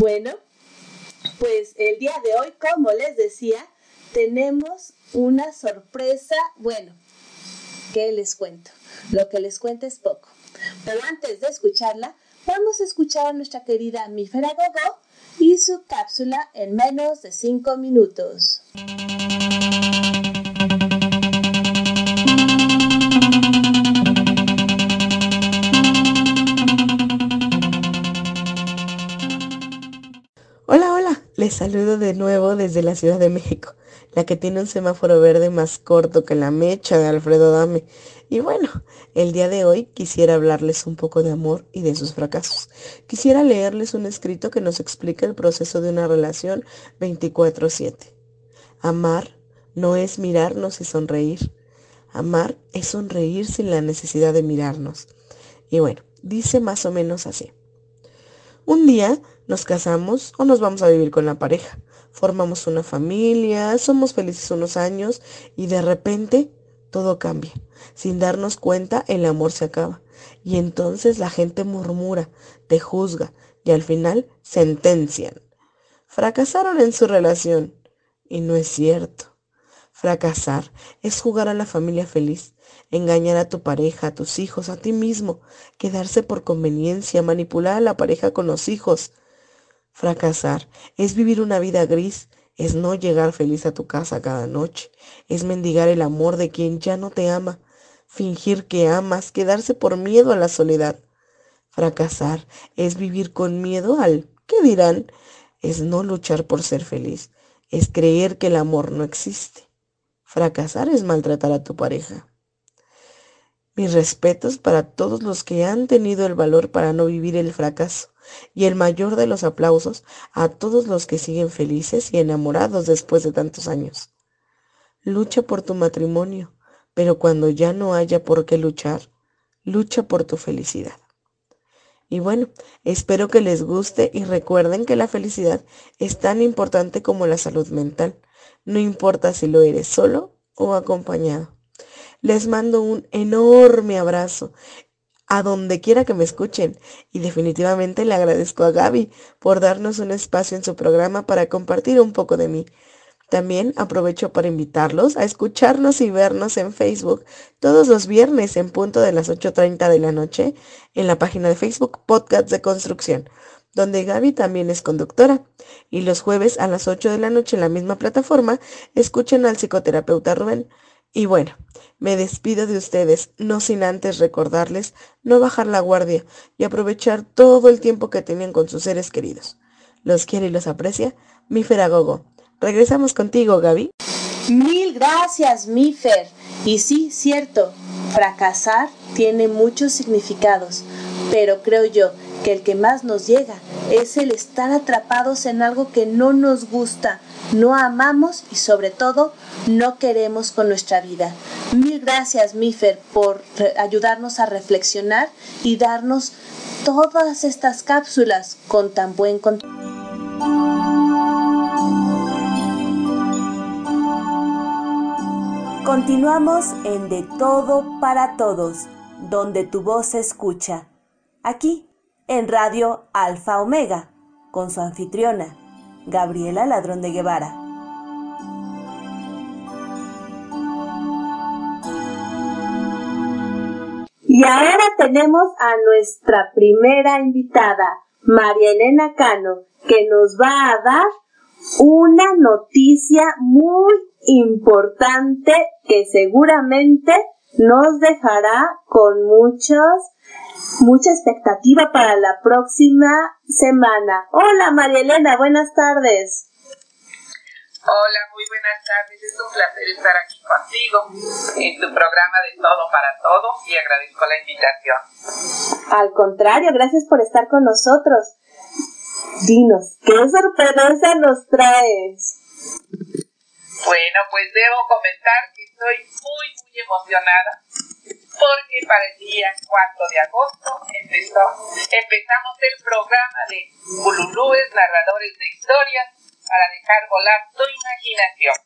Bueno, pues el día de hoy, como les decía, tenemos una sorpresa. Bueno, ¿qué les cuento? Lo que les cuento es poco. Pero antes de escucharla, vamos a escuchar a nuestra querida Mífera Gogo y su cápsula en menos de 5 minutos. Hola, hola, les saludo de nuevo desde la Ciudad de México, la que tiene un semáforo verde más corto que la mecha de Alfredo Dame. Y bueno, el día de hoy quisiera hablarles un poco de amor y de sus fracasos. Quisiera leerles un escrito que nos explica el proceso de una relación 24/7. Amar no es mirarnos y sonreír. Amar es sonreír sin la necesidad de mirarnos. Y bueno, dice más o menos así. Un día nos casamos o nos vamos a vivir con la pareja. Formamos una familia, somos felices unos años y de repente todo cambia. Sin darnos cuenta, el amor se acaba. Y entonces la gente murmura, te juzga y al final sentencian. Fracasaron en su relación. Y no es cierto. Fracasar es jugar a la familia feliz, engañar a tu pareja, a tus hijos, a ti mismo, quedarse por conveniencia, manipular a la pareja con los hijos. Fracasar es vivir una vida gris, es no llegar feliz a tu casa cada noche, es mendigar el amor de quien ya no te ama, fingir que amas, quedarse por miedo a la soledad. Fracasar es vivir con miedo al ¿qué dirán? Es no luchar por ser feliz, es creer que el amor no existe. Fracasar es maltratar a tu pareja. Mis respetos para todos los que han tenido el valor para no vivir el fracaso y el mayor de los aplausos a todos los que siguen felices y enamorados después de tantos años. Lucha por tu matrimonio, pero cuando ya no haya por qué luchar, lucha por tu felicidad. Y bueno, espero que les guste y recuerden que la felicidad es tan importante como la salud mental, no importa si lo eres solo o acompañado. Les mando un enorme abrazo a donde quiera que me escuchen. Y definitivamente le agradezco a Gaby por darnos un espacio en su programa para compartir un poco de mí. También aprovecho para invitarlos a escucharnos y vernos en Facebook todos los viernes en punto de las 8.30 de la noche en la página de Facebook Podcast de Construcción, donde Gaby también es conductora. Y los jueves a las 8 de la noche en la misma plataforma escuchen al psicoterapeuta Rubén. Y bueno, me despido de ustedes, no sin antes recordarles no bajar la guardia y aprovechar todo el tiempo que tienen con sus seres queridos. Los quiere y los aprecia, mi Feragogo. Regresamos contigo, Gaby. Mil gracias, Mifer. Y sí, cierto, fracasar tiene muchos significados, pero creo yo que el que más nos llega es el estar atrapados en algo que no nos gusta, no amamos y sobre todo no queremos con nuestra vida. Mil gracias, Mifer, por ayudarnos a reflexionar y darnos todas estas cápsulas con tan buen contenido. Continuamos en De Todo para Todos, donde tu voz se escucha. Aquí, en Radio Alfa Omega, con su anfitriona, Gabriela Ladrón de Guevara. Y ahora tenemos a nuestra primera invitada, María Elena Cano, que nos va a dar una noticia muy importante que seguramente nos dejará con muchos mucha expectativa para la próxima semana. Hola María Elena, buenas tardes. Hola, muy buenas tardes. Es un placer estar aquí contigo en tu programa de Todo para Todos y agradezco la invitación. Al contrario, gracias por estar con nosotros. Dinos, ¿qué sorpresa nos traes? Bueno, pues debo comentar que estoy muy, muy emocionada porque para el día 4 de agosto empezó, empezamos el programa de Bululúes, narradores de historias, para dejar volar tu imaginación.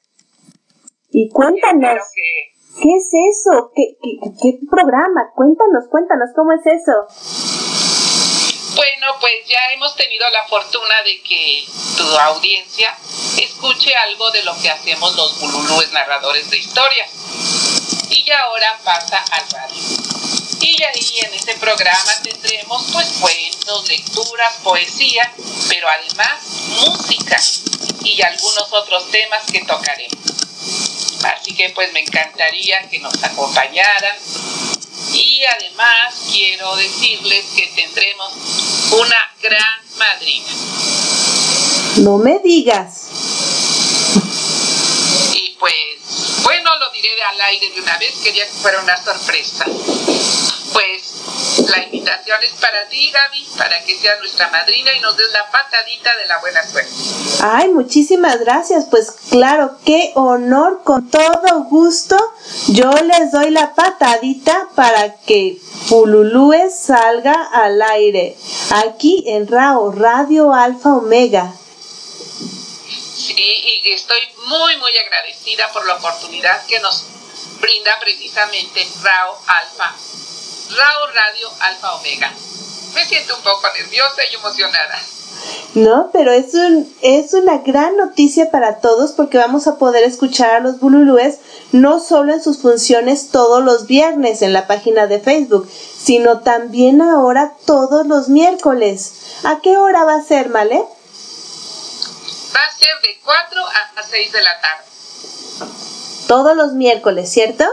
Y cuéntanos, ¿qué es eso? ¿Qué, qué programa? Cuéntanos, cuéntanos, ¿cómo es eso? Bueno, pues ya hemos tenido la fortuna de que tu audiencia escuche algo de lo que hacemos los bululúes narradores de historias. Y ahora pasa al radio. Y ahí en este programa tendremos pues cuentos, lecturas, poesía, pero además música y algunos otros temas que tocaremos. Así que pues me encantaría que nos acompañaran y además quiero decirles que tendremos una gran madrina. No me digas. Diré al aire de una vez, quería que fuera una sorpresa. Pues la invitación es para ti, Gaby, para que seas nuestra madrina y nos des la patadita de la buena suerte. Ay, muchísimas gracias. Pues claro, qué honor, con todo gusto. Yo les doy la patadita para que Pululúe salga al aire. Aquí en RAO, Radio Alfa Omega. Sí, y estoy muy, muy agradecida por la oportunidad que nos brinda precisamente RAO Alfa Rao Radio Alfa Omega. Me siento un poco nerviosa y emocionada. No, pero es, un, es una gran noticia para todos porque vamos a poder escuchar a los bululúes no solo en sus funciones todos los viernes en la página de Facebook, sino también ahora todos los miércoles. ¿A qué hora va a ser, Male? Va a ser de 4 a 6 de la tarde. Todos los miércoles, ¿cierto?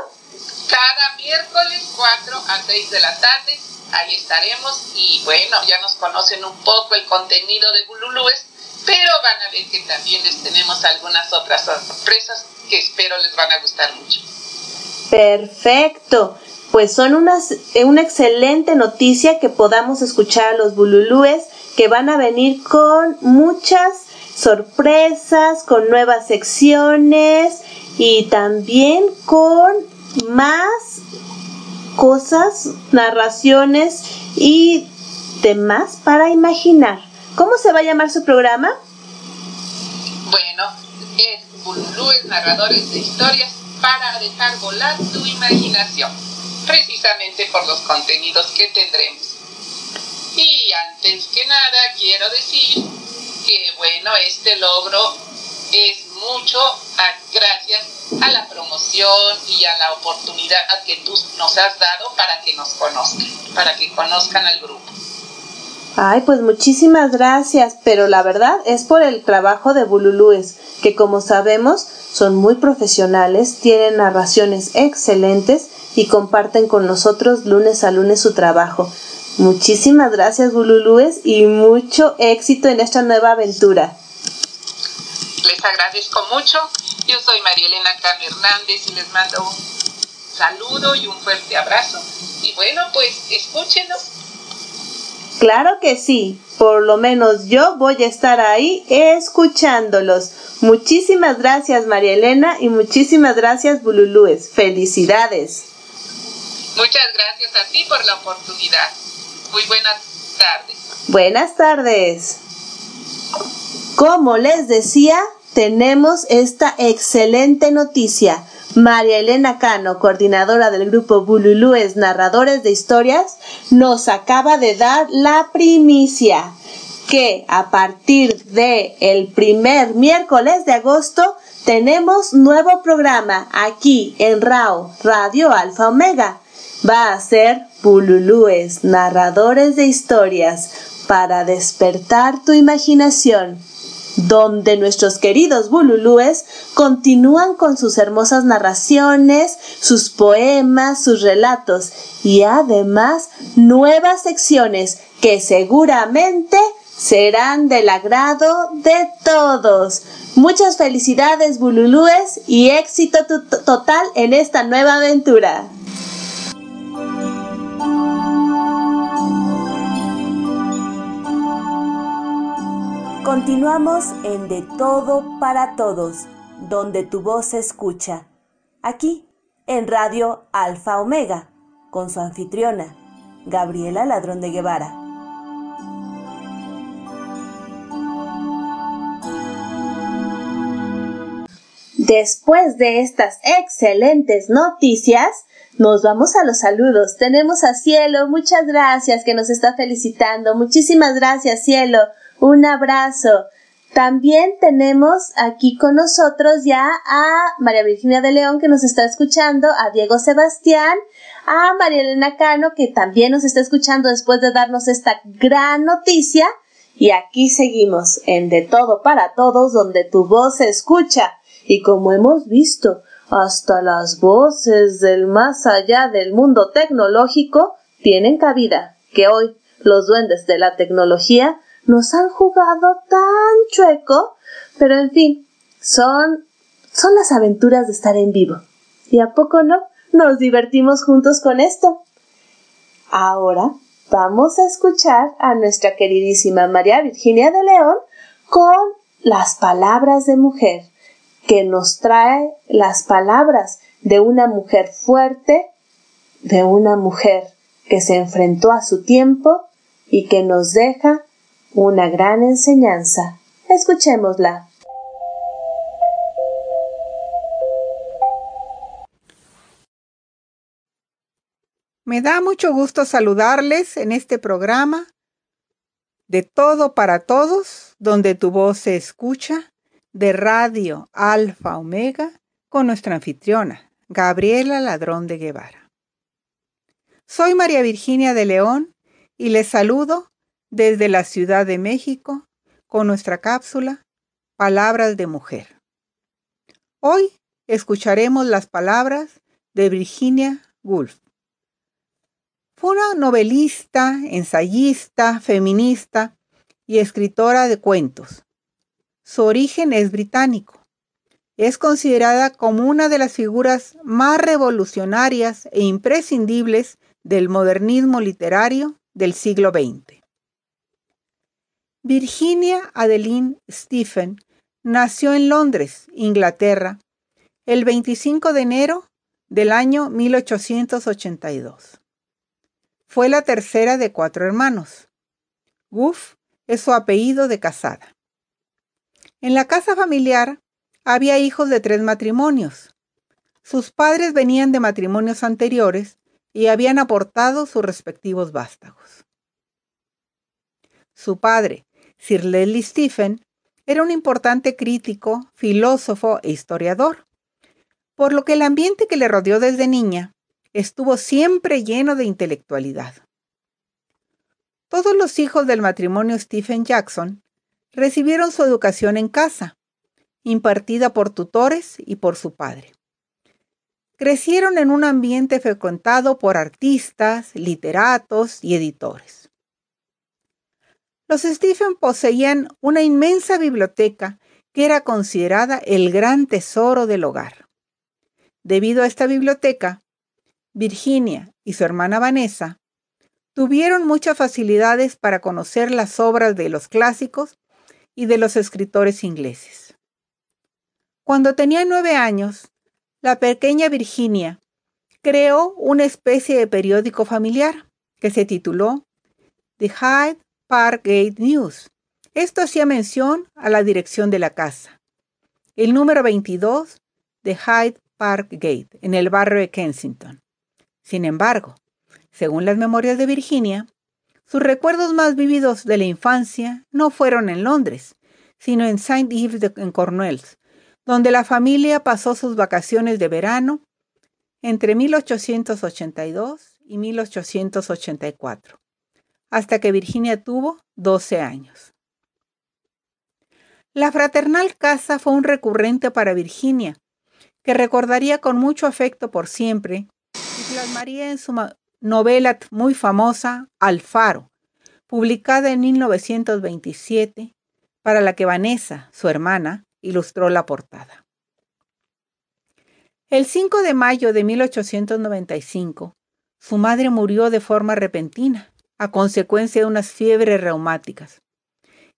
cada miércoles 4 a 6 de la tarde. Ahí estaremos y bueno, ya nos conocen un poco el contenido de Bululúes, pero van a ver que también les tenemos algunas otras sorpresas que espero les van a gustar mucho. Perfecto. Pues son unas, una excelente noticia que podamos escuchar a los bululúes que van a venir con muchas sorpresas, con nuevas secciones y también con más cosas, narraciones y demás para imaginar. ¿Cómo se va a llamar su programa? Bueno, es Bululúes Narradores de Historias para dejar volar tu imaginación, precisamente por los contenidos que tendremos. Y antes que nada quiero decir que bueno, este logro es mucho gracias a la promoción y a la oportunidad que tú nos has dado para que nos conozcan, para que conozcan al grupo. Ay, pues muchísimas gracias, pero la verdad es por el trabajo de Bululúes, que como sabemos son muy profesionales, tienen narraciones excelentes y comparten con nosotros lunes a lunes su trabajo. Muchísimas gracias Bululúes y mucho éxito en esta nueva aventura. Les agradezco mucho. Yo soy María Elena Carmen Hernández y les mando un saludo y un fuerte abrazo. Y bueno, pues escúchenos. Claro que sí, por lo menos yo voy a estar ahí escuchándolos. Muchísimas gracias María Elena y muchísimas gracias Bululúes. Felicidades. Muchas gracias a ti por la oportunidad. Muy buenas tardes. Buenas tardes. Como les decía, tenemos esta excelente noticia. María Elena Cano, coordinadora del grupo Bululúes Narradores de Historias, nos acaba de dar la primicia que a partir de el primer miércoles de agosto tenemos nuevo programa aquí en RAO, Radio Alfa Omega. Va a ser Bululúes Narradores de Historias para despertar tu imaginación donde nuestros queridos bululúes continúan con sus hermosas narraciones, sus poemas, sus relatos y además nuevas secciones que seguramente serán del agrado de todos. Muchas felicidades bululúes y éxito total en esta nueva aventura. Continuamos en De Todo para Todos, donde tu voz se escucha. Aquí, en Radio Alfa Omega. con su anfitriona, Gabriela Ladrón de Guevara. Después de estas excelentes noticias, nos vamos a los saludos. Tenemos a Cielo, muchas gracias que nos está felicitando. Muchísimas gracias, Cielo. Un abrazo. También tenemos aquí con nosotros ya a María Virginia de León que nos está escuchando, a Diego Sebastián, a María Elena Cano que también nos está escuchando después de darnos esta gran noticia. Y aquí seguimos en De Todo para Todos donde tu voz se escucha. Y como hemos visto, hasta las voces del más allá del mundo tecnológico tienen cabida, que hoy los duendes de la tecnología nos han jugado tan chueco, pero en fin, son son las aventuras de estar en vivo. ¿Y a poco no? Nos divertimos juntos con esto. Ahora vamos a escuchar a nuestra queridísima María Virginia de León con las palabras de mujer que nos trae las palabras de una mujer fuerte, de una mujer que se enfrentó a su tiempo y que nos deja una gran enseñanza. Escuchémosla. Me da mucho gusto saludarles en este programa de todo para todos, donde tu voz se escucha de Radio Alfa Omega con nuestra anfitriona, Gabriela Ladrón de Guevara. Soy María Virginia de León y les saludo desde la Ciudad de México con nuestra cápsula Palabras de Mujer. Hoy escucharemos las palabras de Virginia Woolf. Fue una novelista, ensayista, feminista y escritora de cuentos su origen es británico. Es considerada como una de las figuras más revolucionarias e imprescindibles del modernismo literario del siglo XX. Virginia Adeline Stephen nació en Londres, Inglaterra, el 25 de enero del año 1882. Fue la tercera de cuatro hermanos. Guff es su apellido de casada. En la casa familiar había hijos de tres matrimonios. Sus padres venían de matrimonios anteriores y habían aportado sus respectivos vástagos. Su padre, Sir Leslie Stephen, era un importante crítico, filósofo e historiador, por lo que el ambiente que le rodeó desde niña estuvo siempre lleno de intelectualidad. Todos los hijos del matrimonio Stephen Jackson recibieron su educación en casa, impartida por tutores y por su padre. Crecieron en un ambiente frecuentado por artistas, literatos y editores. Los Stephen poseían una inmensa biblioteca que era considerada el gran tesoro del hogar. Debido a esta biblioteca, Virginia y su hermana Vanessa tuvieron muchas facilidades para conocer las obras de los clásicos y de los escritores ingleses. Cuando tenía nueve años, la pequeña Virginia creó una especie de periódico familiar que se tituló The Hyde Park Gate News. Esto hacía mención a la dirección de la casa. El número 22 de Hyde Park Gate, en el barrio de Kensington. Sin embargo, según las memorias de Virginia, sus recuerdos más vívidos de la infancia no fueron en Londres, sino en Saint Ives en Cornwalls, donde la familia pasó sus vacaciones de verano entre 1882 y 1884, hasta que Virginia tuvo 12 años. La fraternal casa fue un recurrente para Virginia, que recordaría con mucho afecto por siempre y plasmaría en su novela muy famosa, Alfaro, publicada en 1927, para la que Vanessa, su hermana, ilustró la portada. El 5 de mayo de 1895, su madre murió de forma repentina a consecuencia de unas fiebres reumáticas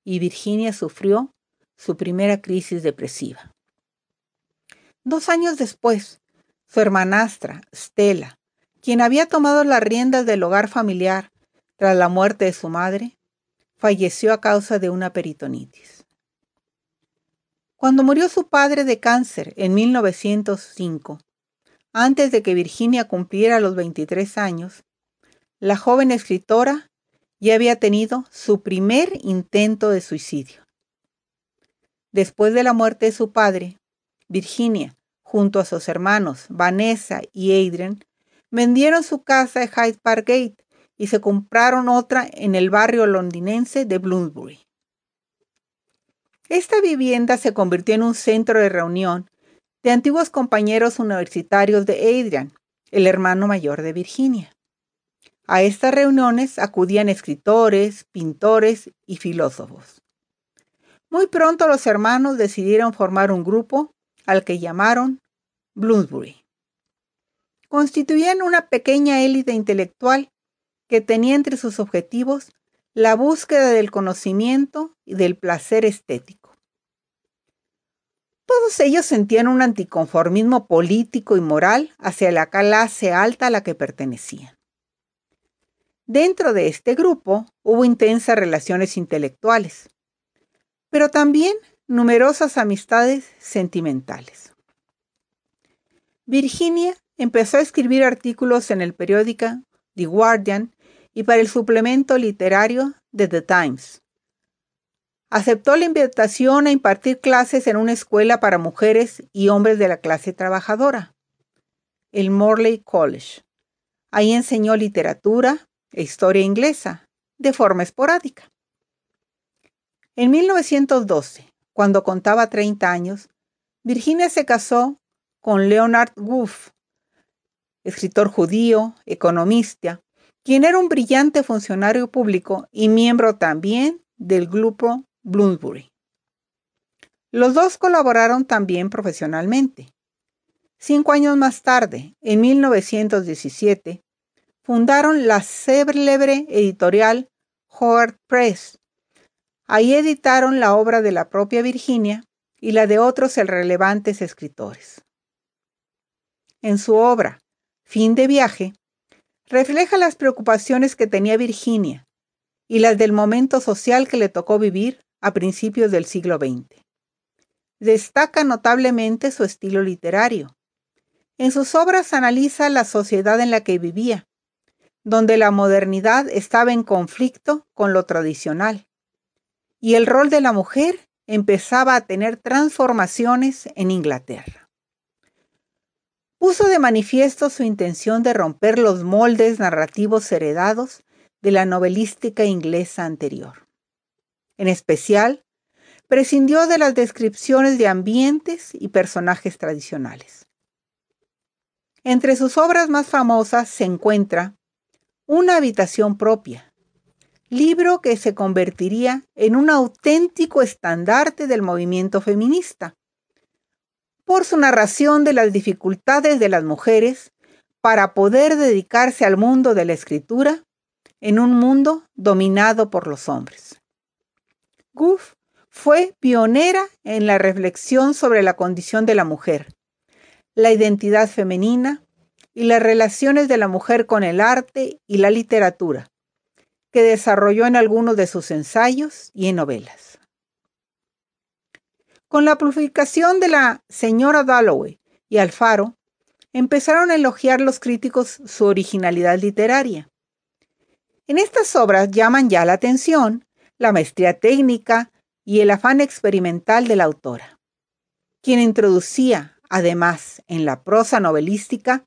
y Virginia sufrió su primera crisis depresiva. Dos años después, su hermanastra, Stella, quien había tomado las riendas del hogar familiar tras la muerte de su madre, falleció a causa de una peritonitis. Cuando murió su padre de cáncer en 1905, antes de que Virginia cumpliera los 23 años, la joven escritora ya había tenido su primer intento de suicidio. Después de la muerte de su padre, Virginia, junto a sus hermanos Vanessa y Adrian, vendieron su casa de Hyde Park Gate y se compraron otra en el barrio londinense de Bloomsbury. Esta vivienda se convirtió en un centro de reunión de antiguos compañeros universitarios de Adrian, el hermano mayor de Virginia. A estas reuniones acudían escritores, pintores y filósofos. Muy pronto los hermanos decidieron formar un grupo al que llamaron Bloomsbury. Constituían una pequeña élite intelectual que tenía entre sus objetivos la búsqueda del conocimiento y del placer estético. Todos ellos sentían un anticonformismo político y moral hacia la clase alta a la que pertenecían. Dentro de este grupo hubo intensas relaciones intelectuales, pero también numerosas amistades sentimentales. Virginia empezó a escribir artículos en el periódico The Guardian y para el suplemento literario de The Times. Aceptó la invitación a impartir clases en una escuela para mujeres y hombres de la clase trabajadora, el Morley College. Ahí enseñó literatura e historia inglesa, de forma esporádica. En 1912, cuando contaba 30 años, Virginia se casó con Leonard Woolf, escritor judío, economista, quien era un brillante funcionario público y miembro también del grupo Bloomsbury. Los dos colaboraron también profesionalmente. Cinco años más tarde, en 1917, fundaron la célebre editorial Howard Press. Ahí editaron la obra de la propia Virginia y la de otros relevantes escritores. En su obra Fin de viaje, refleja las preocupaciones que tenía Virginia y las del momento social que le tocó vivir a principios del siglo XX. Destaca notablemente su estilo literario. En sus obras analiza la sociedad en la que vivía, donde la modernidad estaba en conflicto con lo tradicional, y el rol de la mujer empezaba a tener transformaciones en Inglaterra puso de manifiesto su intención de romper los moldes narrativos heredados de la novelística inglesa anterior. En especial, prescindió de las descripciones de ambientes y personajes tradicionales. Entre sus obras más famosas se encuentra Una habitación propia, libro que se convertiría en un auténtico estandarte del movimiento feminista, por su narración de las dificultades de las mujeres para poder dedicarse al mundo de la escritura en un mundo dominado por los hombres. Gough fue pionera en la reflexión sobre la condición de la mujer, la identidad femenina y las relaciones de la mujer con el arte y la literatura, que desarrolló en algunos de sus ensayos y en novelas. Con la publicación de la señora Dalloway y Alfaro, empezaron a elogiar los críticos su originalidad literaria. En estas obras llaman ya la atención la maestría técnica y el afán experimental de la autora, quien introducía, además, en la prosa novelística,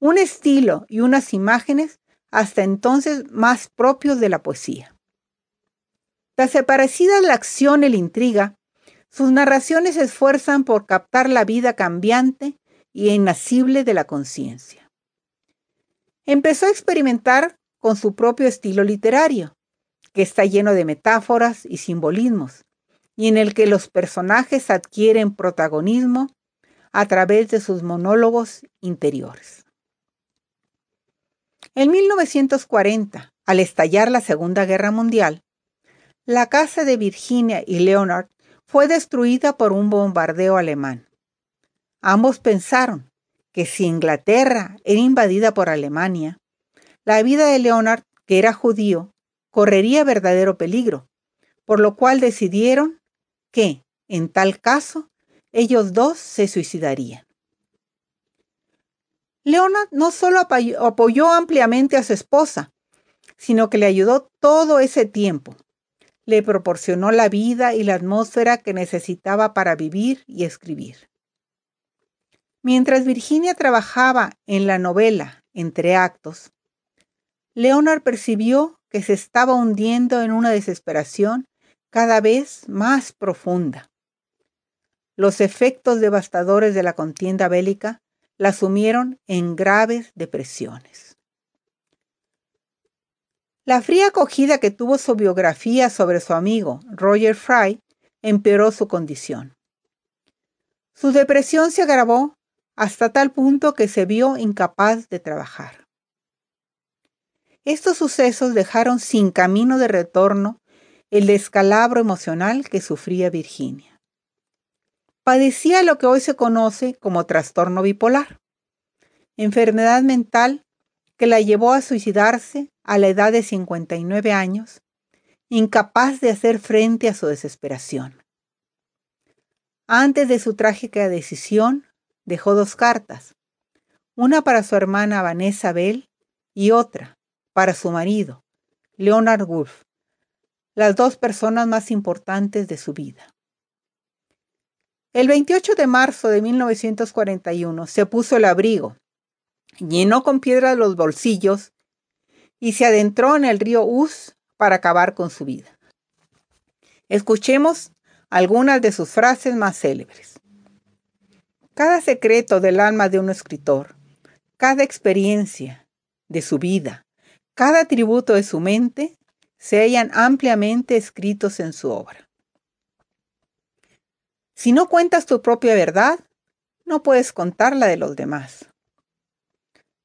un estilo y unas imágenes hasta entonces más propios de la poesía. Tras separecidas la acción y la intriga, sus narraciones se esfuerzan por captar la vida cambiante y inasible de la conciencia. Empezó a experimentar con su propio estilo literario, que está lleno de metáforas y simbolismos, y en el que los personajes adquieren protagonismo a través de sus monólogos interiores. En 1940, al estallar la Segunda Guerra Mundial, la casa de Virginia y Leonard fue destruida por un bombardeo alemán. Ambos pensaron que si Inglaterra era invadida por Alemania, la vida de Leonard, que era judío, correría verdadero peligro, por lo cual decidieron que, en tal caso, ellos dos se suicidarían. Leonard no solo apoyó ampliamente a su esposa, sino que le ayudó todo ese tiempo. Le proporcionó la vida y la atmósfera que necesitaba para vivir y escribir. Mientras Virginia trabajaba en la novela Entre Actos, Leonard percibió que se estaba hundiendo en una desesperación cada vez más profunda. Los efectos devastadores de la contienda bélica la sumieron en graves depresiones. La fría acogida que tuvo su biografía sobre su amigo Roger Fry empeoró su condición. Su depresión se agravó hasta tal punto que se vio incapaz de trabajar. Estos sucesos dejaron sin camino de retorno el descalabro emocional que sufría Virginia. Padecía lo que hoy se conoce como trastorno bipolar, enfermedad mental que la llevó a suicidarse a la edad de 59 años, incapaz de hacer frente a su desesperación. Antes de su trágica decisión, dejó dos cartas, una para su hermana Vanessa Bell y otra para su marido, Leonard Woolf, las dos personas más importantes de su vida. El 28 de marzo de 1941 se puso el abrigo, llenó con piedras los bolsillos y se adentró en el río Us para acabar con su vida. Escuchemos algunas de sus frases más célebres. Cada secreto del alma de un escritor, cada experiencia de su vida, cada atributo de su mente se hallan ampliamente escritos en su obra. Si no cuentas tu propia verdad, no puedes contar la de los demás.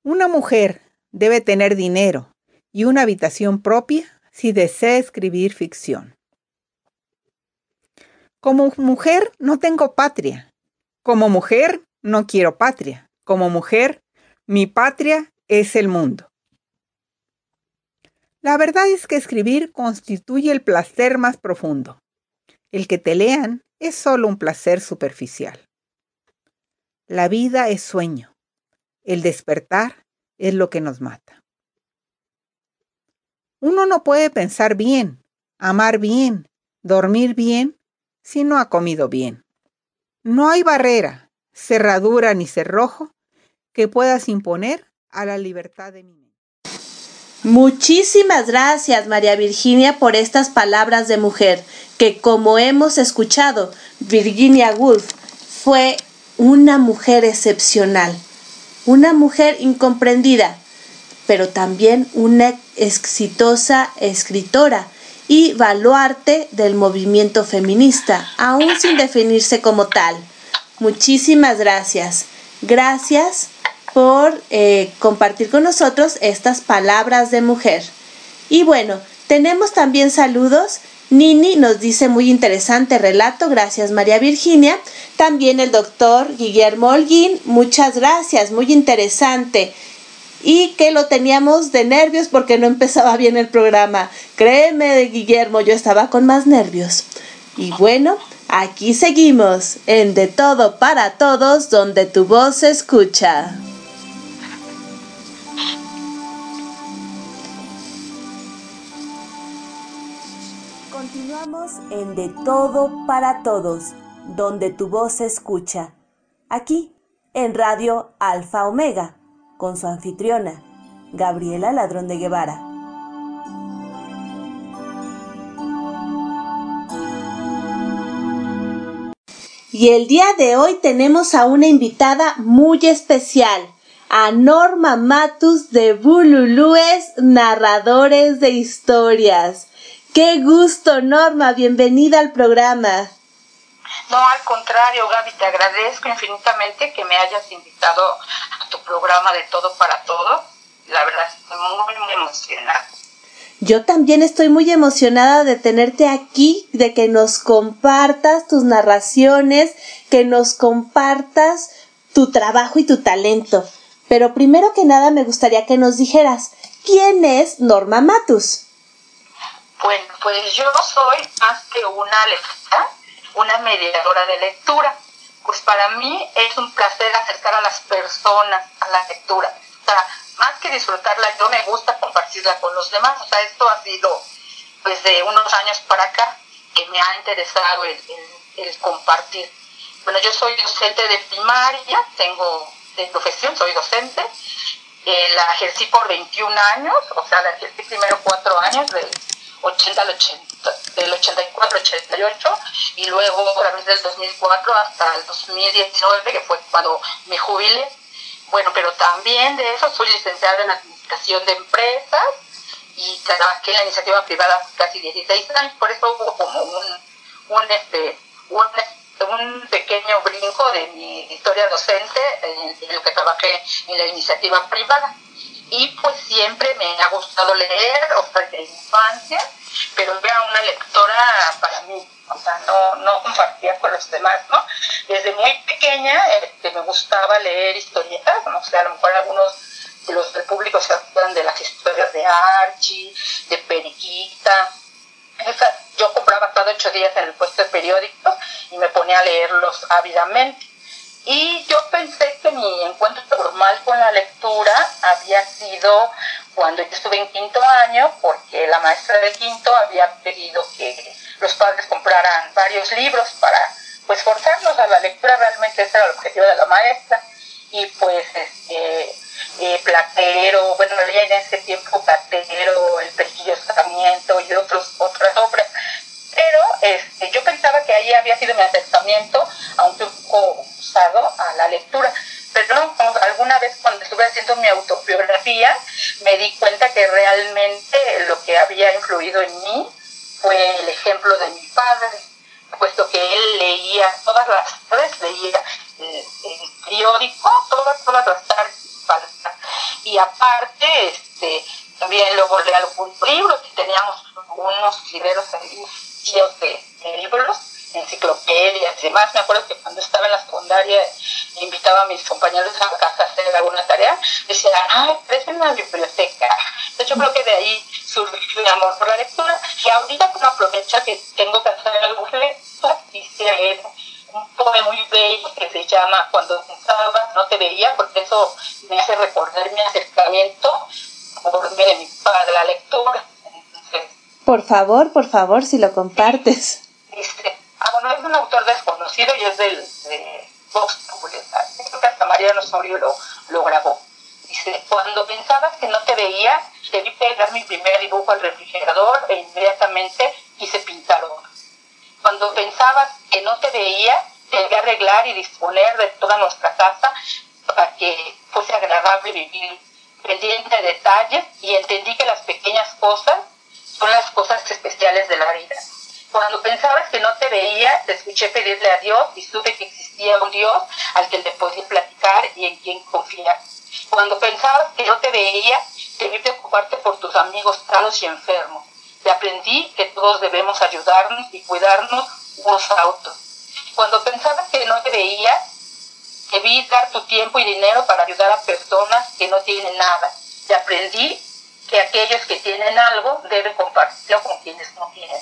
Una mujer debe tener dinero y una habitación propia si desea escribir ficción. Como mujer no tengo patria, como mujer, no quiero patria. Como mujer, mi patria es el mundo. La verdad es que escribir constituye el placer más profundo. El que te lean es solo un placer superficial. La vida es sueño. El despertar es lo que nos mata. Uno no puede pensar bien, amar bien, dormir bien, si no ha comido bien. No hay barrera, cerradura ni cerrojo que puedas imponer a la libertad de mi. Muchísimas gracias, María Virginia, por estas palabras de mujer, que como hemos escuchado, Virginia Woolf fue una mujer excepcional, una mujer incomprendida, pero también una exitosa escritora y baluarte del movimiento feminista, aún sin definirse como tal. Muchísimas gracias. Gracias por eh, compartir con nosotros estas palabras de mujer. Y bueno, tenemos también saludos. Nini nos dice muy interesante relato, gracias María Virginia. También el doctor Guillermo Holguín, muchas gracias, muy interesante y que lo teníamos de nervios porque no empezaba bien el programa. Créeme, Guillermo, yo estaba con más nervios. Y bueno, aquí seguimos en De Todo para Todos, donde tu voz se escucha. En De Todo para Todos, donde tu voz se escucha. Aquí, en Radio Alfa Omega con su anfitriona, Gabriela Ladrón de Guevara. Y el día de hoy tenemos a una invitada muy especial, a Norma Matus de Bululúes, narradores de historias. Qué gusto, Norma, bienvenida al programa. No, al contrario, Gaby, te agradezco infinitamente que me hayas invitado a tu programa de Todo para Todo. La verdad, estoy muy, muy emocionada. Yo también estoy muy emocionada de tenerte aquí, de que nos compartas tus narraciones, que nos compartas tu trabajo y tu talento. Pero primero que nada me gustaría que nos dijeras, ¿quién es Norma Matus? Bueno, pues yo soy más que una lectora, una mediadora de lectura. Pues para mí es un placer acercar a las personas a la lectura. O sea, más que disfrutarla, yo me gusta compartirla con los demás. O sea, esto ha sido pues de unos años para acá que me ha interesado el, compartir. Bueno, yo soy docente de primaria, tengo de profesión, soy docente. Eh, la ejercí por 21 años, o sea, la ejercí primero cuatro años, del 80 al 80, del 84 al 88, y luego a través del 2004 hasta el 2019, que fue cuando me jubilé. Bueno, pero también de eso soy licenciada en Administración de Empresas y trabajé en la iniciativa privada casi 16 años, por eso hubo como un, un, este, un un pequeño brinco de mi historia docente en, lo que trabajé en la iniciativa privada. Y pues siempre me ha gustado leer, o sea, de infancia, pero era una lectora para mí, o sea, no, no compartía con los demás, ¿no? Desde muy pequeña este, me gustaba leer historietas, no sé, a lo mejor algunos de los del público se acuerdan de las historias de Archie, de Periquita, yo compraba cada ocho días en el puesto de periódicos y me ponía a leerlos ávidamente. Y yo pensé que mi encuentro normal con la lectura había sido cuando yo estuve en quinto año, porque la maestra de quinto había pedido que los padres compraran varios libros para pues forzarnos a la lectura, realmente ese era el objetivo de la maestra. Y pues este, eh, Platero, bueno, leía en ese tiempo Platero, El Pesquillo Sarmiento y otros, otras obras. Pero este, yo pensaba que ahí había sido mi acercamiento, aunque un poco usado, a la lectura. Pero alguna vez cuando estuve haciendo mi autobiografía, me di cuenta que realmente lo que había influido en mí fue el ejemplo de mi padre, puesto que él leía todas las tardes, leía el, periódico, todas, todas las tardes y aparte, este, también luego leí algunos libros, teníamos unos de, libros, enciclopedias y demás. Me acuerdo que cuando estaba en la secundaria invitaba a mis compañeros a casa a hacer alguna tarea, decían, ay, es una biblioteca. Entonces yo creo que de ahí surgió mi amor por la lectura y ahorita como aprovecha que tengo que hacer algo quise leer un poema muy bello que se llama Cuando pensaba no te veía, porque eso me hace recordar mi acercamiento por mi padre, la lectura. Por favor, por favor, si lo compartes. Dice, ah, bueno, es un autor desconocido y es del de Vox Populi. Creo que hasta Mariano Osorio lo, lo grabó. Dice, cuando pensabas que no te veía, debí pegar mi primer dibujo al refrigerador e inmediatamente quise pintar otro. Cuando pensabas que no te veía, debí arreglar y disponer de toda nuestra casa para que fuese agradable vivir pendiente de detalles y entendí que las pequeñas cosas son las cosas especiales de la vida. Cuando pensabas que no te veía, te escuché pedirle a Dios y supe que existía un Dios al que le podía platicar y en quien confiar. Cuando pensabas que no te veía, debí preocuparte por tus amigos sanos y enfermos te aprendí que todos debemos ayudarnos y cuidarnos unos a otros. Cuando pensabas que no te veía, debí dar tu tiempo y dinero para ayudar a personas que no tienen nada. Y aprendí que aquellos que tienen algo deben compartirlo con quienes no tienen.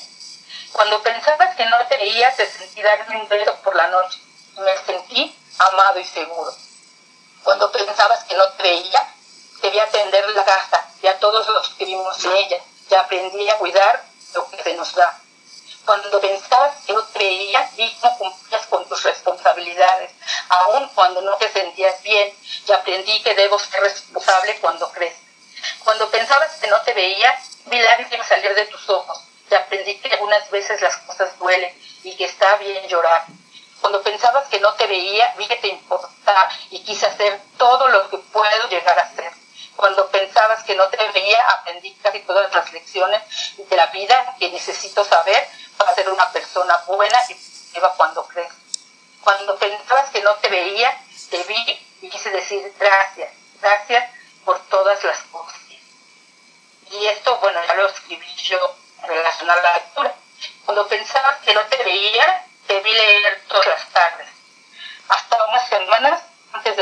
Cuando pensabas que no te te sentí darme un beso por la noche. Me sentí amado y seguro. Cuando pensabas que no te veía, debí atender la casa y a todos los que vivimos en ella ya aprendí a cuidar lo que se nos da. Cuando pensabas que no creías, vi cómo cumplías con tus responsabilidades, aun cuando no te sentías bien, y aprendí que debo ser responsable cuando crees. Cuando pensabas que no te veía, vi lágrimas salir de tus ojos, y aprendí que algunas veces las cosas duelen y que está bien llorar. Cuando pensabas que no te veía, vi que te importaba y quise hacer todo lo que puedo llegar a hacer. Cuando pensabas que no te veía, aprendí casi todas las lecciones de la vida que necesito saber para ser una persona buena y positiva cuando crees. Cuando pensabas que no te veía, te vi y quise decir gracias, gracias por todas las cosas. Y esto, bueno, ya lo escribí yo relacionado a la lectura. Cuando pensabas que no te veía, te vi leer todas las tardes. Hasta unas semanas antes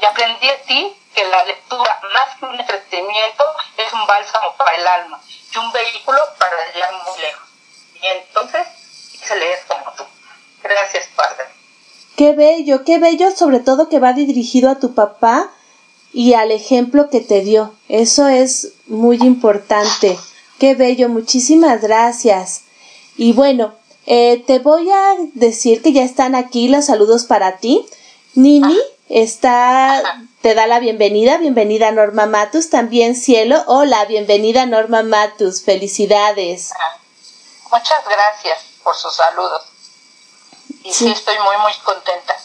y aprendí de ti que la lectura, más que un entretenimiento, es un bálsamo para el alma y un vehículo para llegar muy lejos. Y entonces quise leer como tú. Gracias, Padre. Qué bello, qué bello, sobre todo que va dirigido a tu papá y al ejemplo que te dio. Eso es muy importante. Qué bello, muchísimas gracias. Y bueno, eh, te voy a decir que ya están aquí los saludos para ti. Nini está, te da la bienvenida, bienvenida Norma Matus, también Cielo, hola, bienvenida Norma Matus, felicidades. Muchas gracias por sus saludos. Y sí, estoy muy, muy contenta.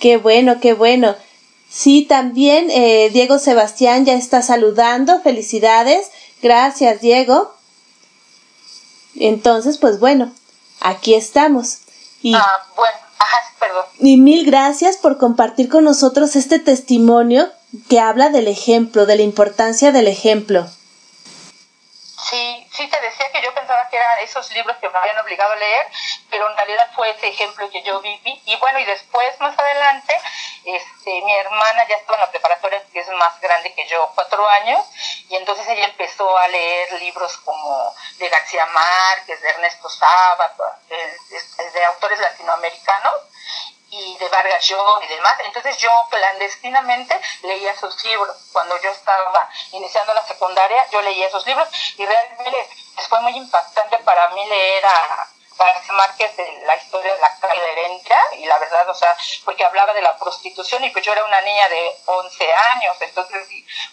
Qué bueno, qué bueno. Sí, también eh, Diego Sebastián ya está saludando, felicidades. Gracias, Diego. Entonces, pues bueno, aquí estamos. Y, ah, bueno, ajá, perdón. Y mil gracias por compartir con nosotros este testimonio que habla del ejemplo, de la importancia del ejemplo. Sí, sí te decía que yo pensaba que eran esos libros que me habían obligado a leer, pero en realidad fue ese ejemplo que yo viví. Y bueno, y después, más adelante, este, mi hermana ya estaba en la preparatoria, que es más grande que yo, cuatro años, y entonces ella empezó a leer libros como de García Márquez, de Ernesto Sábato, de autores latinoamericanos, y de Vargas Llosa y demás. Entonces yo clandestinamente leía esos libros. Cuando yo estaba iniciando la secundaria, yo leía esos libros y realmente fue muy impactante para mí leer a García Márquez de la historia de la calle de Herencia y la verdad, o sea, porque hablaba de la prostitución y pues yo era una niña de 11 años, entonces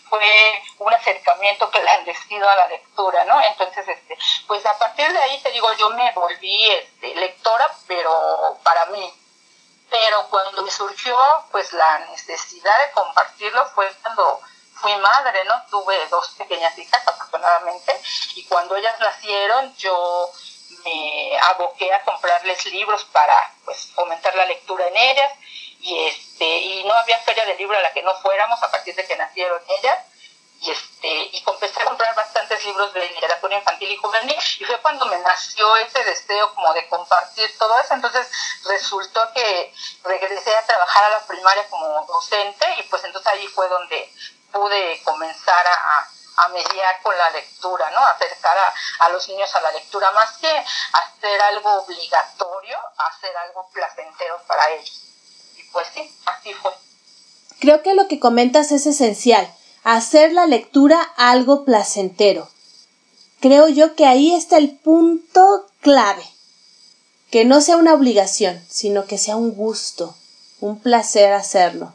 fue un acercamiento clandestino a la lectura, ¿no? Entonces, este, pues a partir de ahí te digo, yo me volví este, lectora, pero para mí, pero cuando me surgió pues la necesidad de compartirlo fue cuando fui madre, ¿no? Tuve dos pequeñas hijas afortunadamente y cuando ellas nacieron yo me aboqué a comprarles libros para pues fomentar la lectura en ellas. Y este y no había feria de libro a la que no fuéramos a partir de que nacieron ellas. Y este y empecé a comprar bastantes libros de literatura infantil y juvenil. Y fue cuando me nació ese deseo como de compartir todo eso. Entonces resultó que regresé a trabajar a la primaria como docente. Y pues entonces ahí fue donde pude comenzar a, a mediar con la lectura, ¿no? Acercar a, a, los niños a la lectura, más que hacer algo obligatorio, hacer algo placentero para ellos. Y pues sí, así fue. Creo que lo que comentas es esencial hacer la lectura algo placentero. Creo yo que ahí está el punto clave. Que no sea una obligación, sino que sea un gusto, un placer hacerlo.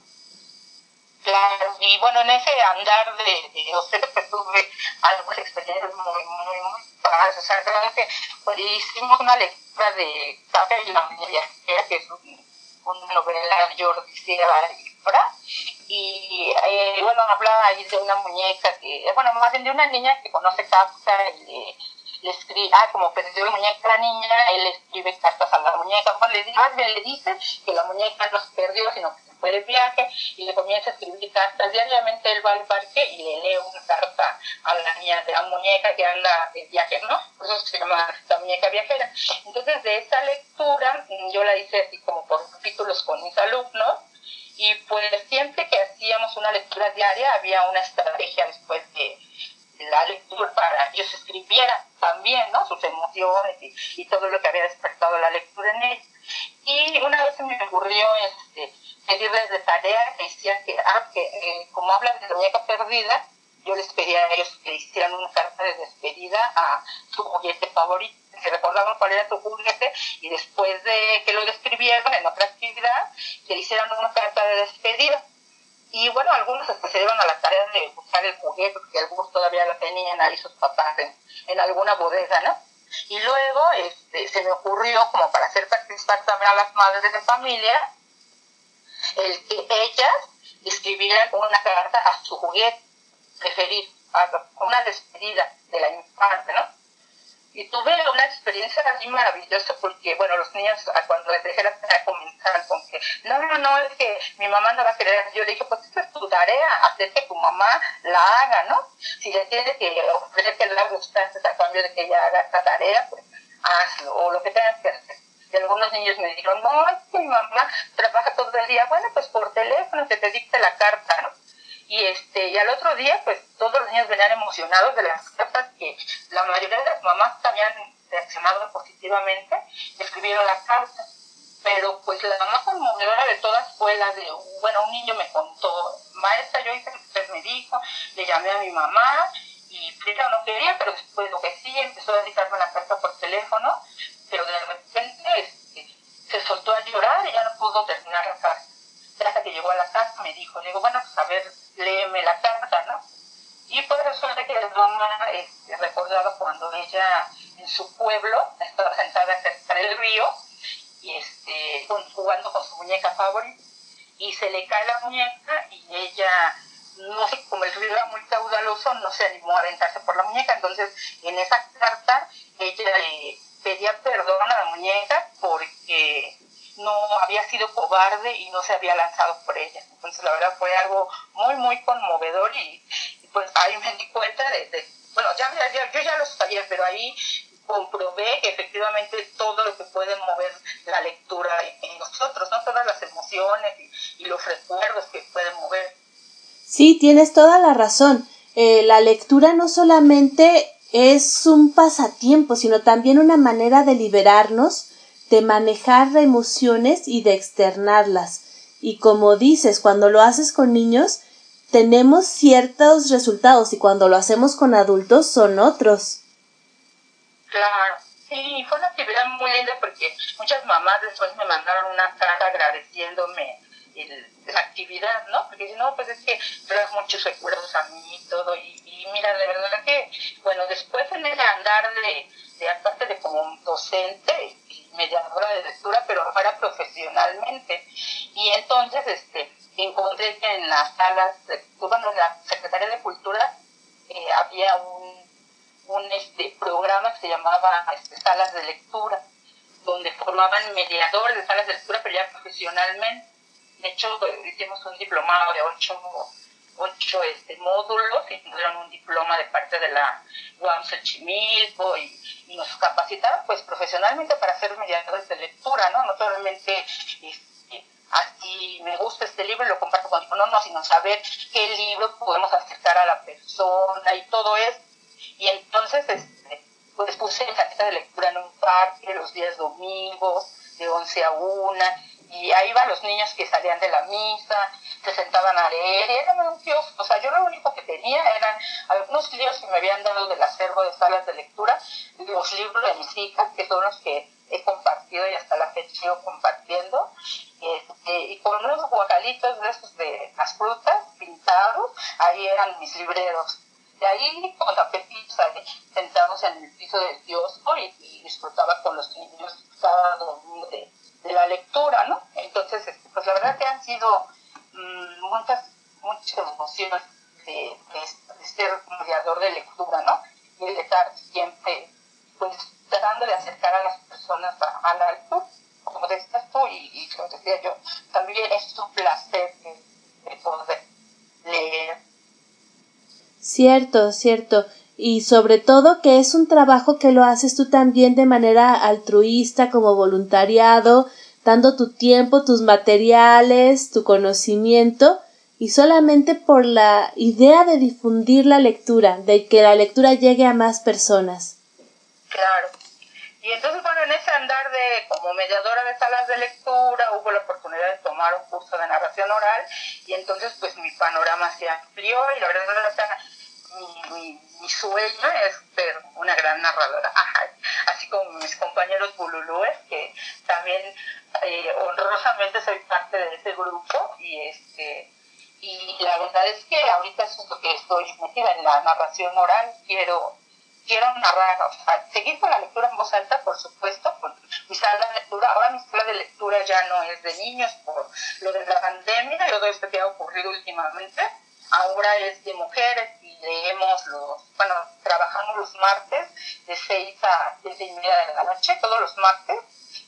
Claro, y bueno, en ese andar de, de usted que tuve algunas experiencias muy, muy, muy padres. O sea, realmente pues, hicimos una lectura de Café y la que es una novela de Jordi Sierra y eh, bueno, hablaba ahí de una muñeca que, bueno, más bien de una niña que conoce Kafka y le, escribe, ah, como perdió la muñeca a la niña, él le escribe cartas a la muñeca, bueno, le, más bien le dice que la muñeca no se perdió, sino que fue de viaje, y le comienza a escribir cartas. Diariamente él va al parque y le lee una carta a la niña de la muñeca que anda de viaje, ¿no? Por eso se llama la muñeca viajera. Entonces, de esa lectura, yo la hice así como por capítulos con mis alumnos, y pues siempre que hacíamos una lectura diaria había una estrategia después de la lectura para que ellos escribieran también ¿no? sus emociones y, todo lo que había despertado la lectura en ellos. Y una vez se me ocurrió este, pedirles de tarea que hicieran que, ah, que eh, como hablan de la muñeca perdida, yo les pedía a ellos que hicieran una carta de despedida a su juguete favorito se recordaban cuál era su juguete y después de que lo describieron en otra actividad, le hicieron una carta de despedida. Y bueno, algunos hasta se dieron a la tarea de buscar el juguete, porque algunos todavía lo tenían ahí sus papás en alguna bodega, ¿no? Y luego este, se me ocurrió, como para hacer participar también a las madres de familia, el que ellas escribieran una carta a su juguete preferido, una despedida de la infancia, ¿no? Y tuve una experiencia así maravillosa porque, bueno, los niños cuando les dejé la tarea comenzaron con que, no, no, no, es que mi mamá no va a querer. Yo le dije, pues esta es tu tarea, hacer que tu mamá la haga, ¿no? Si le tiene que ofrecer le gusta a cambio de que ella haga esta tarea, pues hazlo, o lo que tengas que hacer. Y algunos niños me dijeron, no, es que mi mamá trabaja todo el día. Bueno, pues por teléfono que te dicte la carta, ¿no? Y, este, y al otro día, pues todos los niños venían emocionados de las cartas que la mayoría de las mamás habían reaccionado positivamente, escribieron la carta. Pero pues la más conmovedora de todas fue la de, bueno, un niño me contó, maestra, yo hice usted me dijo, le llamé a mi mamá y primero no quería, pero después lo que sí, empezó a dedicarme la carta por teléfono, pero de repente este, se soltó a llorar y ya no pudo terminar la carta. Hasta que llegó a la casa me dijo, le digo, bueno, pues a ver, léeme la carta, ¿no? Y pues resulta que la mamá este, recordaba cuando ella en su pueblo estaba sentada cerca del río y este, jugando con su muñeca favorita y se le cae la muñeca y ella no sé, como el río era muy caudaloso, no se animó a aventarse por la muñeca. Entonces, en esa carta, ella le pedía perdón a la muñeca porque no había sido cobarde y no se había lanzado por ella. Entonces, la verdad fue algo muy, muy conmovedor y, pues ahí me di cuenta de, bueno, ya, yo ya lo sabía, pero ahí comprobé que efectivamente todo lo que puede mover la lectura en nosotros, ¿no? Todas las emociones y, y los recuerdos que pueden mover. Sí, tienes toda la razón. Eh, la lectura no solamente es un pasatiempo, sino también una manera de liberarnos de manejar emociones y de externarlas. Y como dices, cuando lo haces con niños, tenemos ciertos resultados y cuando lo hacemos con adultos son otros. Claro, sí, fue una actividad muy linda porque muchas mamás después me mandaron una carta agradeciéndome la actividad, ¿no? Porque si no, pues es que trae muchos recuerdos a mí y todo. Y, y mira, de verdad que, bueno, después en ese andar de, de aparte de como docente y mediadora de lectura, pero ahora profesionalmente. Y entonces, este, encontré que en las salas, bueno, en la Secretaría de Cultura eh, había un, un este, programa que se llamaba este, Salas de Lectura, donde formaban mediadores de salas de lectura, pero ya profesionalmente de hecho, hicimos un diplomado de ocho, ocho este, módulos y tuvieron un diploma de parte de la UAM Xochimilco y, nos capacitaron pues profesionalmente para ser mediadores de lectura, ¿no? No solamente este, así me gusta este libro y lo comparto contigo, no, no, sino saber qué libro podemos acercar a la persona y todo eso. Y entonces, este, pues puse en de lectura en un parque los días domingos, de 11 a 1, y ahí iban los niños que salían de la misa, se sentaban a leer, y era un kiosco, o sea, yo lo único que tenía eran algunos libros que me habían dado del acervo de salas de lectura, los libros de mis hijas, que son los que he compartido y hasta la fecha sigo compartiendo, este, y con unos guacalitos de esos de las frutas pintados, ahí eran mis libreros. De ahí, con tapetitos sentados en el piso del kiosco y, y disfrutaba con los niños cada domingo de de la lectura, ¿no? Entonces, este, pues la verdad que han sido mm, muchas, muchas emociones de, ser mediador de lectura, ¿no? Y de estar siempre, pues, tratando de acercar a las personas a, la lectura, como decías tú y, y, como decía yo, también es un placer de poder leer. Cierto, cierto y sobre todo que es un trabajo que lo haces tú también de manera altruista como voluntariado, dando tu tiempo, tus materiales, tu conocimiento y solamente por la idea de difundir la lectura, de que la lectura llegue a más personas. Claro. Y entonces, bueno, en ese andar de como mediadora de salas de lectura, hubo la oportunidad de tomar un curso de narración oral y entonces pues mi panorama se amplió y la verdad mi, mi, sueño es ser una gran narradora, así como mis compañeros bululúes, que también eh, honrosamente soy parte de ese grupo y este y la verdad es que ahorita lo que estoy metida en la narración oral, quiero quiero narrar, o sea, seguir con la lectura en voz alta, por supuesto, mi sala de lectura. Ahora mi sala de lectura ya no es de niños por lo de la pandemia y todo esto que ha ocurrido últimamente ahora es de mujeres y leemos los, bueno, trabajamos los martes de 6 a 7 y media de la noche, todos los martes,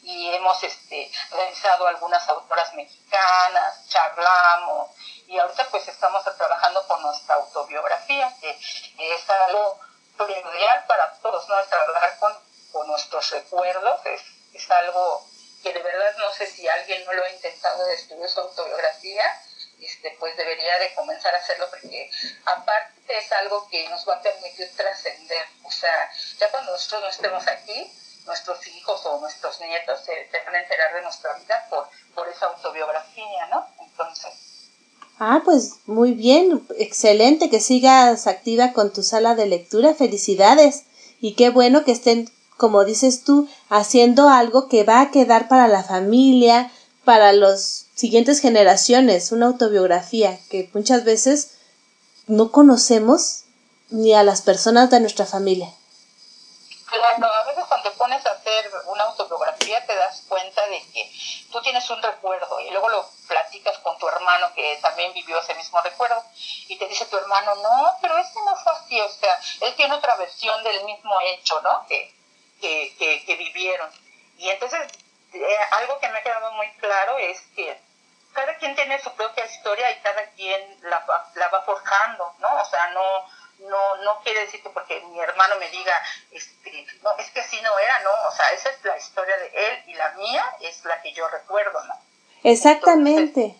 y hemos este, realizado algunas autoras mexicanas, charlamos, y ahorita pues estamos trabajando con nuestra autobiografía, que es algo primordial para todos, ¿no? Es trabajar con, con nuestros recuerdos, es, es algo que de verdad no sé si alguien no lo ha intentado de escribir su autobiografía, este, pues debería de comenzar a hacerlo porque aparte es algo que nos va a permitir trascender. O sea, ya cuando nosotros no estemos aquí, nuestros hijos o nuestros nietos se, van a enterar de nuestra vida por, por esa autobiografía, ¿no? Entonces... Ah, pues muy bien, excelente que sigas activa con tu sala de lectura, felicidades. Y qué bueno que estén, como dices tú, haciendo algo que va a quedar para la familia, para las siguientes generaciones, una autobiografía que muchas veces no conocemos ni a las personas de nuestra familia. Claro, a veces cuando pones a hacer una autobiografía te das cuenta de que tú tienes un recuerdo y luego lo platicas con tu hermano que también vivió ese mismo recuerdo y te dice tu hermano, no, pero ese no fue así, o sea, él tiene otra versión del mismo hecho, ¿no? Que, que, que vivieron. Y entonces eh, algo que me ha quedado muy claro es que cada quien tiene su propia historia y cada quien la, la va forjando, ¿no? O sea, no, no, no quiere decir que porque mi hermano me diga, este, no, es que así no era, ¿no? O sea, esa es la historia de él y la mía es la que yo recuerdo, ¿no? Exactamente.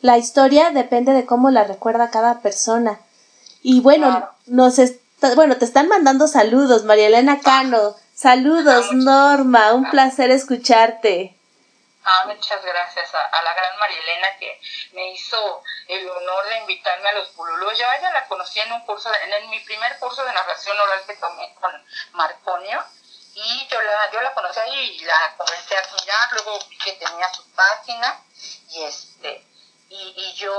La historia depende de cómo la recuerda cada persona. Y bueno, nos bueno, te están mandando saludos, María Elena Cano. Saludos, Norma, un placer escucharte. Ah, muchas gracias a, la gran María Elena que me hizo el honor de invitarme a los Bululúes. Yo ella la conocí en un curso, en, mi primer curso de narración oral que tomé con Marconio y yo la, yo la conocí ahí y la comencé a admirar, luego vi que tenía su página y este y, y yo,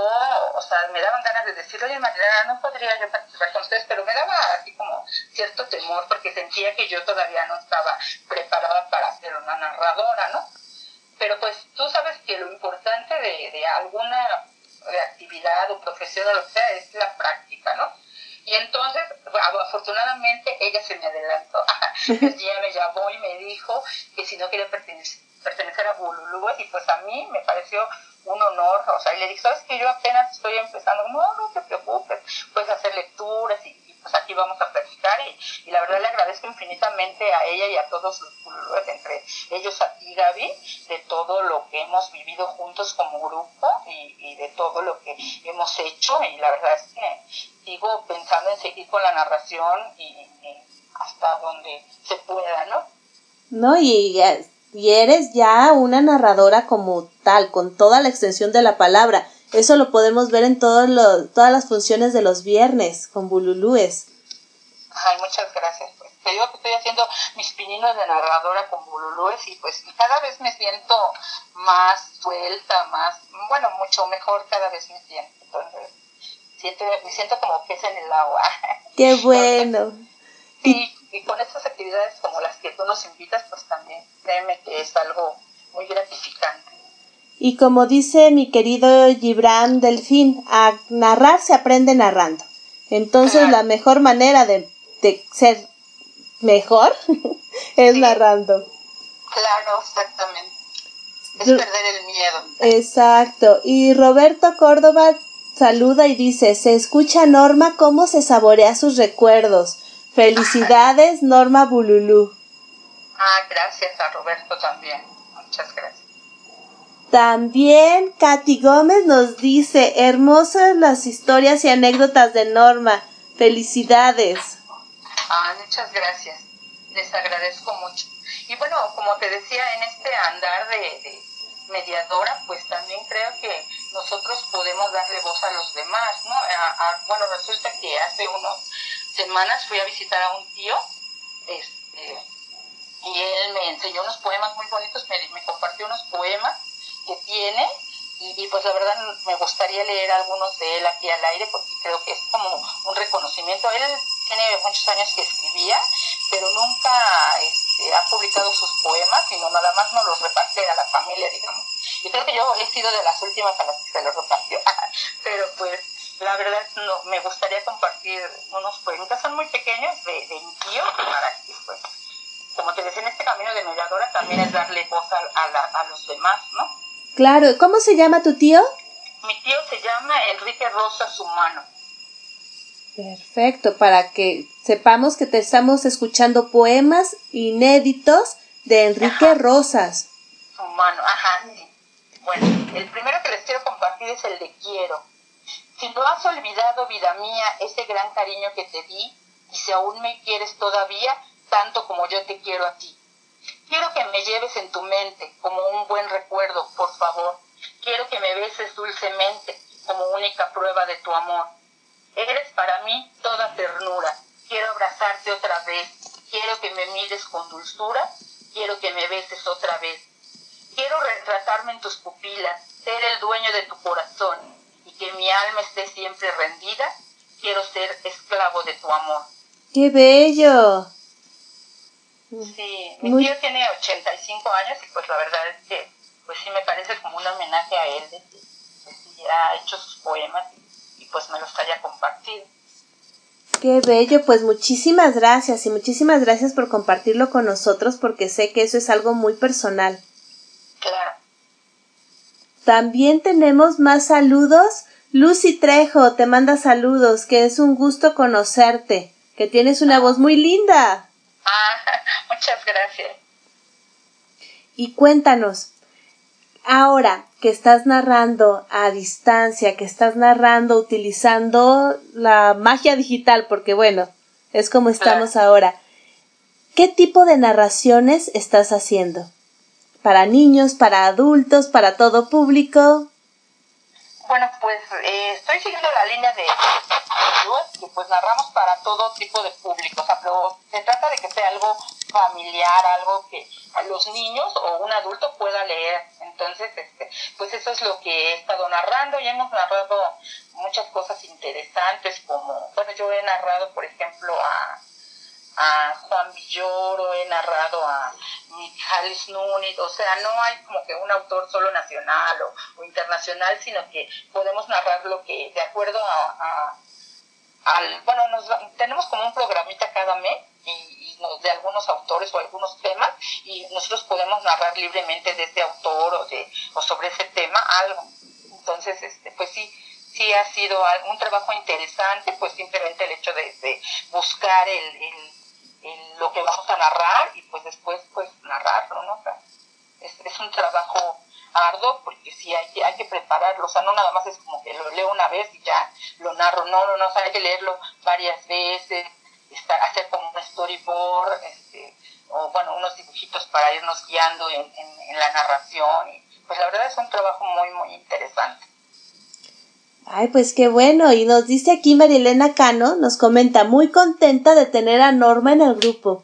o sea, me daban ganas de decirle, oye, Marilena, no podría yo participar con ustedes, pero me daba así como cierto temor porque sentía que yo todavía no estaba preparada para ser una narradora, ¿no? Pero pues tú sabes que lo importante de, de alguna actividad o profesión o lo que sea es la práctica, ¿no? Y entonces, afortunadamente, ella se me adelantó. El día me llamó y me dijo que si no quería pertenecer, pertenecer a Bululúes, y pues a mí me pareció un honor, o sea, y le dije, sabes que yo apenas estoy empezando, no, no te preocupes, puedes hacer lecturas y, pues aquí vamos a practicar y, la verdad le agradezco infinitamente a ella y a todos los entre ellos a ti Gaby, de todo lo que hemos vivido juntos como grupo y, de todo lo que hemos hecho. Y la verdad es que sigo pensando en seguir con la narración y, hasta donde se pueda, ¿no? No, y y eres ya una narradora como tal, con toda la extensión de la palabra. Eso lo podemos ver en todos todas las funciones de los viernes con Bululúes. Ay, muchas gracias. Pues. Te digo que estoy haciendo mis pininos de narradora con Bululúes y pues cada vez me siento más suelta, más, bueno, mucho mejor cada vez me siento. Entonces, siento, me siento como pez en el agua. Qué bueno. sí, y con estas actividades como las que tú nos invitas, pues también créeme que es algo muy gratificante. Y como dice mi querido Gibran Delfín, a narrar se aprende narrando. Entonces la mejor manera de, ser mejor es narrando. Claro, exactamente. Es perder el miedo. Exacto. Y Roberto Córdoba saluda y dice, se escucha Norma cómo se saborea sus recuerdos. Felicidades, Norma Bululú. Ah, gracias a Roberto también. Muchas gracias. También Katy Gómez nos dice, hermosas las historias y anécdotas de Norma. Felicidades. Ah, muchas gracias. Les agradezco mucho. Y bueno, como te decía, en este andar de, mediadora, pues también creo que nosotros podemos darle voz a los demás, ¿no? bueno, resulta que hace unos semanas fui a visitar a un tío, este, y él me enseñó unos poemas muy bonitos, me, compartió unos poemas que tiene, y, pues la verdad me gustaría leer algunos de él aquí al aire, porque creo que es como un reconocimiento. Él tiene muchos años que escribía, pero nunca este, ha publicado sus poemas, sino nada más nos los reparte a la familia, digamos. Y creo que yo he sido de las últimas a las que se los repartió, pero pues la verdad no, me gustaría compartir unos poemas, son muy pequeños de, de mi tío, para que pues, como te decía, en este camino de mediadora también es darle voz a, a, los demás, ¿no? Claro, ¿cómo se llama tu tío? Mi tío se llama Enrique Rosas Humano. Perfecto, para que sepamos que te estamos escuchando poemas inéditos de Enrique Rosas. Humano, ajá, sí. Bueno, el primero que les quiero compartir es el de quiero. Si no has olvidado, vida mía, ese gran cariño que te di, y si aún me quieres todavía, tanto como yo te quiero a ti. Quiero que me lleves en tu mente como un buen recuerdo, por favor. Quiero que me beses dulcemente como única prueba de tu amor. Eres para mí toda ternura. Quiero abrazarte otra vez. Quiero que me mires con dulzura. Quiero que me beses otra vez. Quiero retratarme en tus pupilas, ser el dueño de tu corazón que mi alma esté siempre rendida. Quiero ser esclavo de tu amor. ¡Qué bello! Sí, mi tío tiene 85 años y pues la verdad es que pues sí me parece como un homenaje a él de que pues, ha hecho sus poemas y, pues me los haya compartido. Qué bello, pues muchísimas gracias y muchísimas gracias por compartirlo con nosotros porque sé que eso es algo muy personal. Claro. También tenemos más saludos. Lucy Trejo te manda saludos, que es un gusto conocerte, que tienes una voz muy linda. Ah, muchas gracias. Y cuéntanos, ahora que estás narrando a distancia, que estás narrando utilizando la magia digital, porque bueno, es como estamos ahora, ¿qué tipo de narraciones estás haciendo? ¿Para niños, para adultos, para todo público? Bueno, pues eh, estoy siguiendo la línea de que pues narramos para todo tipo de público, o sea, pero se trata de que sea algo familiar, algo que los niños o un adulto pueda leer. Entonces, este, pues eso es lo que he estado narrando y hemos narrado muchas cosas interesantes como, bueno, yo he narrado, por ejemplo, a a Juan Villoro, he narrado a Mijalis Núñez, o sea, no hay como que un autor solo nacional o, internacional, sino que podemos narrar lo que, de acuerdo a, al, bueno, nos, tenemos como un programita cada mes y, de algunos autores o algunos temas y nosotros podemos narrar libremente de ese autor o, de, o sobre ese tema algo. Entonces, este, pues sí, sí ha sido un trabajo interesante, pues simplemente el hecho de, buscar el en lo que vamos a narrar y pues después pues narrarlo, ¿no? es, es, un trabajo arduo porque sí hay que, hay que prepararlo, o sea, no nada más es como que lo leo una vez y ya lo narro, no, no, no, o sea, hay que leerlo varias veces, estar, hacer como un storyboard, este, o bueno, unos dibujitos para irnos guiando en, en, en la narración, y pues la verdad es un trabajo muy, muy interesante. Ay, pues qué bueno. Y nos dice aquí Marilena Cano, nos comenta, muy contenta de tener a Norma en el grupo.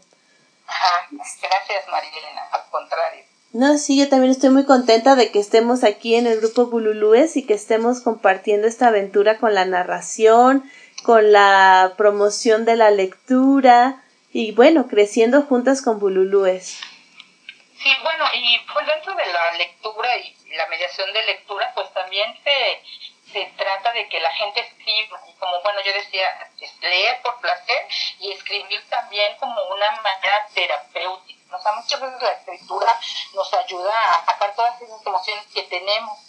Ajá, gracias Marilena, al contrario. No, sí, yo también estoy muy contenta de que estemos aquí en el grupo Bululúes y que estemos compartiendo esta aventura con la narración, con la promoción de la lectura y bueno, creciendo juntas con Bululúes. Sí, bueno, y pues dentro de la lectura y la mediación de lectura, pues también se se trata de que la gente escriba, y como bueno yo decía, leer por placer y escribir también como una manera terapéutica. O sea, muchas veces la escritura nos ayuda a sacar todas esas emociones que tenemos.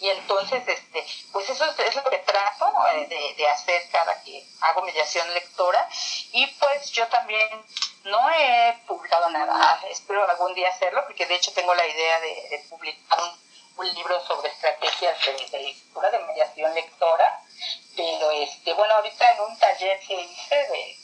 Y entonces, este, pues eso es, lo que trato eh, de, hacer cada que hago mediación lectora. Y pues yo también no he publicado nada, espero algún día hacerlo, porque de hecho tengo la idea de, de publicar un un libro sobre estrategias de, lectura, de mediación lectora, pero este, bueno, ahorita en un taller que hice de,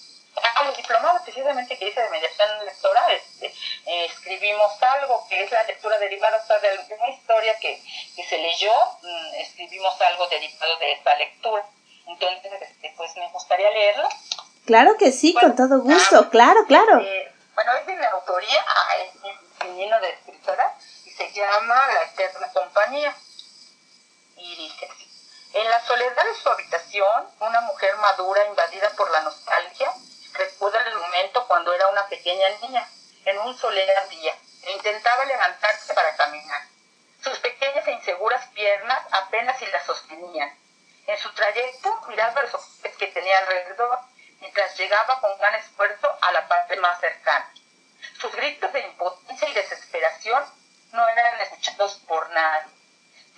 ah, los diplomados precisamente que hice de mediación lectora, este, eh, escribimos algo que es la lectura derivada de una historia que, que se leyó, mm, escribimos algo derivado de esa lectura. Entonces, este, pues me gustaría leerlo. Claro que sí, con todo gusto, ah, claro, claro. Eh, bueno, es de mi autoría, ah, es mi de escritora, se llama La Eterna Compañía. Y dice en la soledad de su habitación, una mujer madura invadida por la nostalgia recuerda el momento cuando era una pequeña niña, en un soleado día, e intentaba levantarse para caminar. Sus pequeñas e inseguras piernas apenas si la sostenían. En su trayecto miraba los objetos que tenía alrededor, mientras llegaba con gran esfuerzo a la parte más cercana. Sus gritos de impotencia y desesperación no eran escuchados por nadie.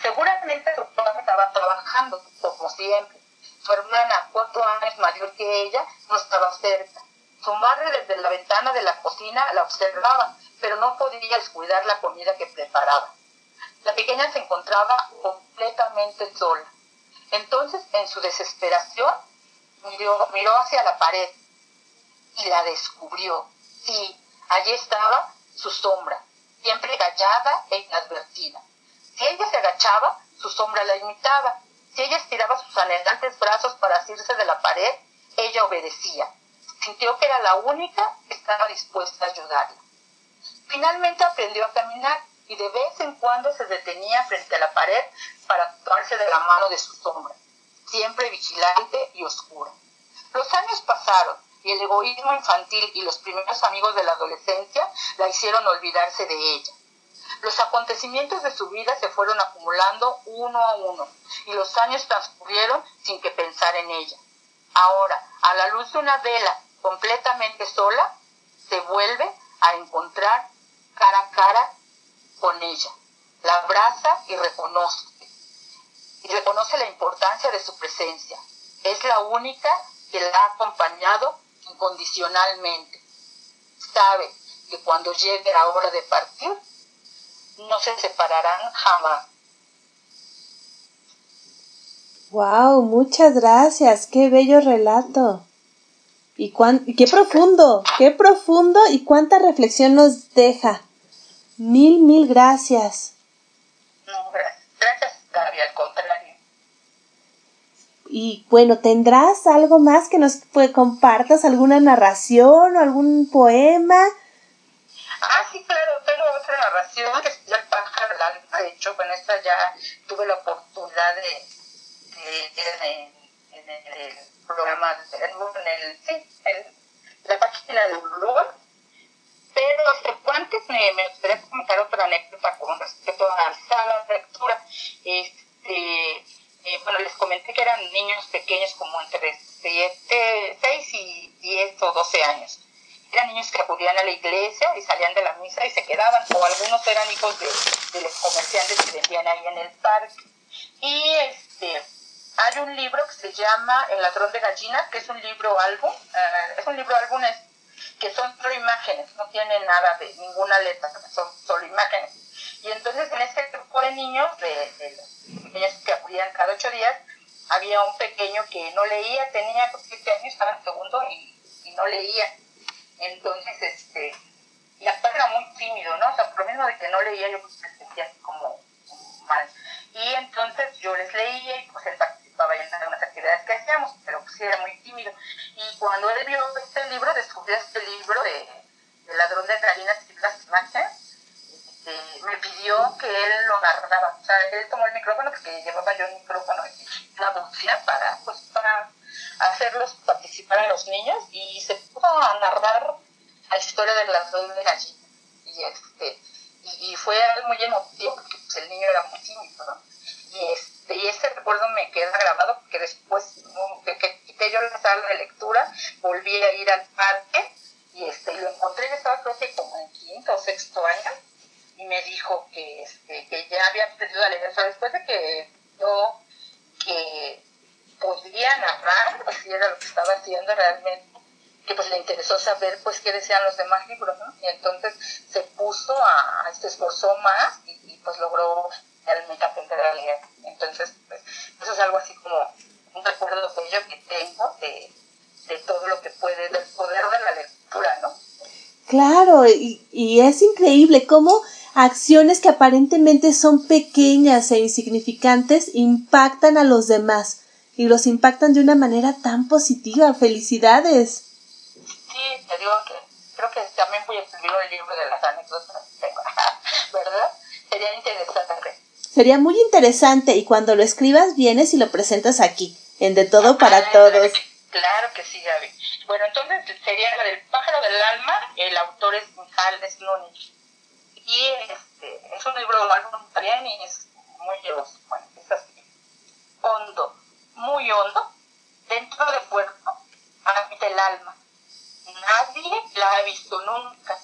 Seguramente su padre estaba trabajando, como siempre. Su hermana, cuatro años mayor que ella, no estaba cerca. Su madre desde la ventana de la cocina la observaba, pero no podía descuidar la comida que preparaba. La pequeña se encontraba completamente sola. Entonces, en su desesperación, miró, miró hacia la pared y la descubrió. Sí, allí estaba su sombra, siempre callada e inadvertida. Si ella se agachaba, su sombra la imitaba. Si ella estiraba sus anhelantes brazos para asirse de la pared, ella obedecía. Sintió que era la única que estaba dispuesta a ayudarla. Finalmente aprendió a caminar y de vez en cuando se detenía frente a la pared para tomarse de la mano de su sombra, siempre vigilante y oscura. Los años pasaron y el egoísmo infantil y los primeros amigos de la adolescencia la hicieron olvidarse de ella. Los acontecimientos de su vida se fueron acumulando uno a uno y los años transcurrieron sin que pensar en ella. Ahora, a la luz de una vela completamente sola, se vuelve a encontrar cara a cara con ella. La abraza y reconoce. Y reconoce la importancia de su presencia. Es la única que la ha acompañado incondicionalmente. Sabe que cuando llegue la hora de partir, no se separarán jamás. Wow, muchas gracias, qué bello relato. Y cuán, qué profundo, qué profundo y cuánta reflexión nos deja. Mil, mil gracias. No, gracias, gracias Gaby, al contrario. Y bueno, ¿tendrás algo más que nos pues, compartas? ¿Alguna narración o algún poema? Ah, sí, claro, tengo otra narración que es El pájaro del alma. De hecho, con esta ya tuve la oportunidad de, de, en, el programa, en, el, sí, en la página de Ulur. Pero antes me, me gustaría comentar otra anécdota con respecto a la sala de lectura. Este, eh, bueno, les comenté que eran niños pequeños como entre 7, 6 y 10 o 12 años eran niños que acudían a la iglesia y salían de la misa y se quedaban, o algunos eran hijos de, de los comerciantes que vendían ahí en el parque. Y este, hay un libro que se llama El ladrón de gallinas, que es un libro álbum, eh, es un libro álbum que son solo imágenes, no tiene nada de ninguna letra, son solo imágenes. Y entonces en ese grupo de niños, de, de los niños que acudían cada ocho días, había un pequeño que no leía, tenía siete años, estaba en segundo y, y no leía entonces, este, y aparte era muy tímido, ¿no? O sea, por lo mismo de que no leía, yo pues me sentía así como, mal. Y entonces yo les leía y pues él participaba en algunas actividades que hacíamos, pero pues era muy tímido. Y cuando él vio este libro, descubrió este libro de, de Ladrón de Galinas y las imágenes, este, me pidió que él lo narraba. O sea, él tomó el micrófono, porque llevaba yo el micrófono y una bocina para, pues, para hacerlos participar a los niños y se puso a narrar la historia de las dos de gallina. Y, este, y, fue algo muy emotivo porque pues, el niño era muy tímido. Y, este, y ese recuerdo me queda grabado porque después de que quité yo la sala de lectura, volví a ir al parque y, este, y lo encontré, yo estaba creo que como en quinto o sexto año y me dijo que, este, que ya había aprendido a leer. O sea, después de que yo que podía narrar, pues sí era lo que estaba haciendo realmente, que pues le interesó saber pues qué decían los demás libros, ¿no? Y entonces se puso a, se esforzó más y, pues logró realmente aprender a leer. Entonces, pues eso es algo así como un recuerdo bello que tengo de, de todo lo que puede, del poder de la lectura, ¿no? Claro, y, y es increíble cómo acciones que aparentemente son pequeñas e insignificantes impactan a los demás y los impactan de una manera tan positiva. Felicidades. Sí, te digo que creo que también voy a escribir un libro de las anécdotas, ¿verdad? Sería interesante. Sería muy interesante y cuando lo escribas vienes y lo presentas aquí, en De Todo para Todos. Claro que sí, Gaby. Bueno, entonces sería la del pájaro del alma, el autor es Michal Desnunich. Y este, es un libro también y es muy bueno, es así, hondo, muy hondo, dentro del cuerpo, habita el alma. Nadie la ha visto nunca,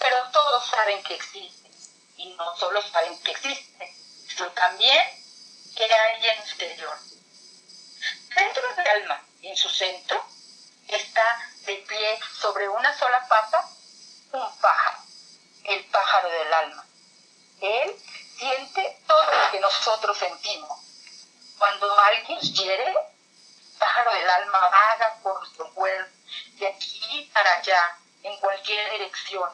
pero todos saben que existe. Y no solo saben que existe, sino también que hay en su interior. Dentro del alma, en su centro, está de pie sobre una sola pata, un pájaro, el pájaro del alma. Él siente todo lo que nosotros sentimos. Cuando alguien el pájaro del alma vaga por nuestro cuerpo, de aquí para allá, en cualquier dirección,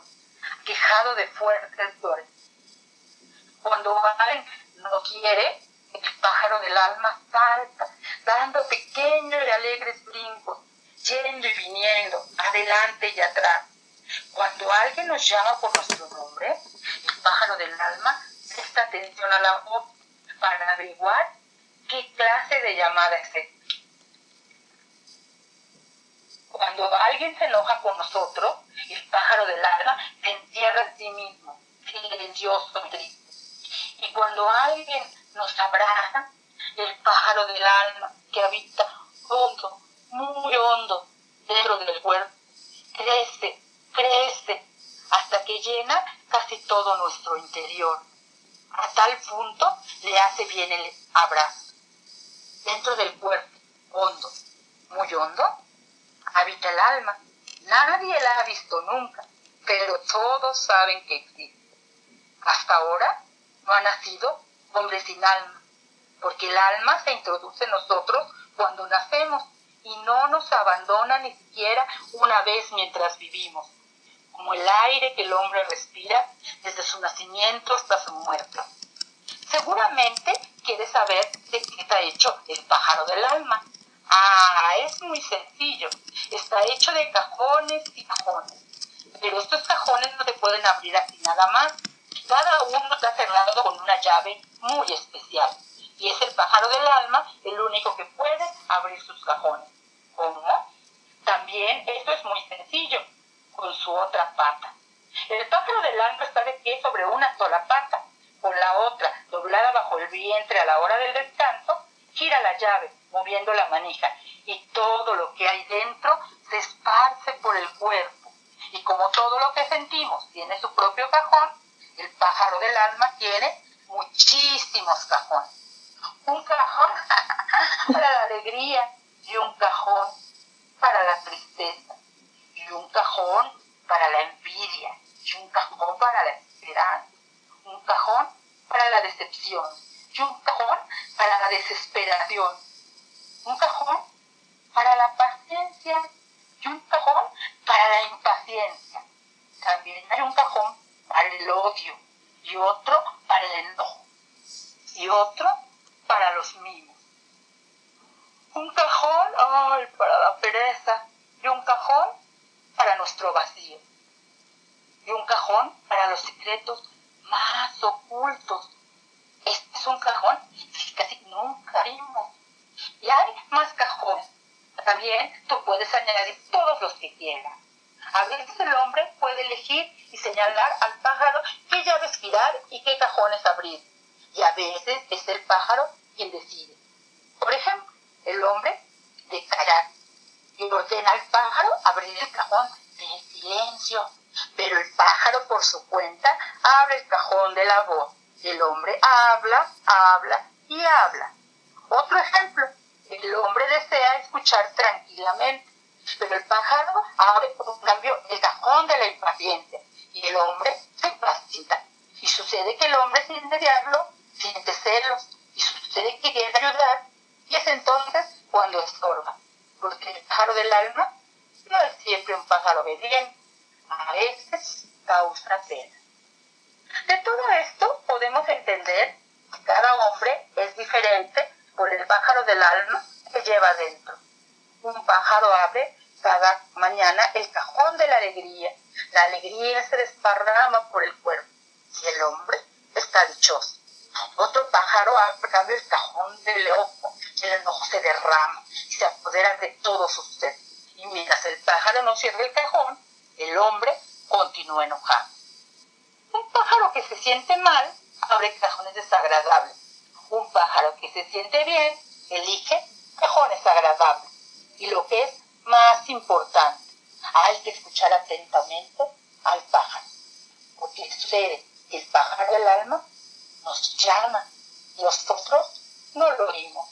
quejado de fuertes dolores. Cuando alguien no quiere, el pájaro del alma salta, dando pequeños y alegres brincos, yendo y viniendo, adelante y atrás. Cuando alguien nos llama por nuestro nombre, el pájaro del alma presta atención a la voz para averiguar qué clase de llamada es esta. Cuando alguien se enoja con nosotros, el pájaro del alma se encierra en sí mismo, silencioso y triste. Y cuando alguien nos abraza, el pájaro del alma que habita hondo, muy hondo dentro del cuerpo, crece, crece, hasta que llena casi todo nuestro interior. A tal punto le hace bien el abrazo. Dentro del cuerpo, hondo, muy hondo, habita el alma. Nadie la ha visto nunca, pero todos saben que existe. Hasta ahora no ha nacido hombre sin alma, porque el alma se introduce en nosotros cuando nacemos y no nos abandona ni siquiera una vez mientras vivimos, como el aire que el hombre respira desde su nacimiento hasta su muerte. Seguramente quieres saber de qué está hecho el pájaro del alma. Ah, es muy sencillo. Está hecho de cajones y cajones. Pero estos cajones no se pueden abrir así nada más. Cada uno está cerrado con una llave muy especial. Y es el pájaro del alma el único que puede abrir sus cajones. ¿Cómo? También esto es muy sencillo, con su otra pata. El pájaro del alma está de pie sobre una sola pata, con la otra doblada bajo el vientre a la hora del descanso, gira la llave, moviendo la manija, y todo lo que hay dentro se esparce por el cuerpo. Y como todo lo que sentimos tiene su propio cajón, el pájaro del alma tiene muchísimos cajones. Un cajón para la alegría y un cajón para la tristeza y un cajón para la envidia y un cajón para la esperanza, un cajón para la decepción y un cajón para la desesperación, un cajón para la paciencia y un cajón para la impaciencia. También hay un cajón para el odio y otro para el enojo y otro para los mimos. Un cajón ay, para la pereza y un cajón para nuestro vacío y un cajón para los secretos más ocultos. Este es un cajón que casi nunca vimos. Y hay más cajones. También tú puedes añadir todos los que quieras. A veces el hombre puede elegir y señalar al pájaro qué llaves girar y qué cajones abrir. Y a veces es el pájaro quien decide. Por ejemplo, el hombre de callar y ordena al pájaro abrir el cajón de silencio. Pero el pájaro por su cuenta abre el cajón de la voz. El hombre habla, habla y habla. Otro ejemplo, el hombre desea escuchar tranquilamente, pero el pájaro abre por cambio el cajón de la impaciencia y el hombre se impacienta. Y sucede que el hombre sin desearlo siente celos y sucede que quiere ayudar y es entonces cuando estorba, porque el pájaro del alma no es siempre un pájaro obediente, a veces causa pena. De todo esto podemos entender que cada hombre es diferente por el pájaro del alma que lleva dentro. Un pájaro abre cada mañana el cajón de la alegría. La alegría se desparrama por el cuerpo y el hombre está dichoso. Otro pájaro abre el cajón del enojo. El enojo se derrama y se apodera de todo su ser. Y mientras el pájaro no cierra el cajón, el hombre continúa enojado. Un pájaro que se siente mal abre cajones desagradables. Un pájaro que se siente bien elige cajones agradables. Y lo que es más importante, hay que escuchar atentamente al pájaro. Porque sucede el pájaro del alma nos llama y nosotros no lo oímos.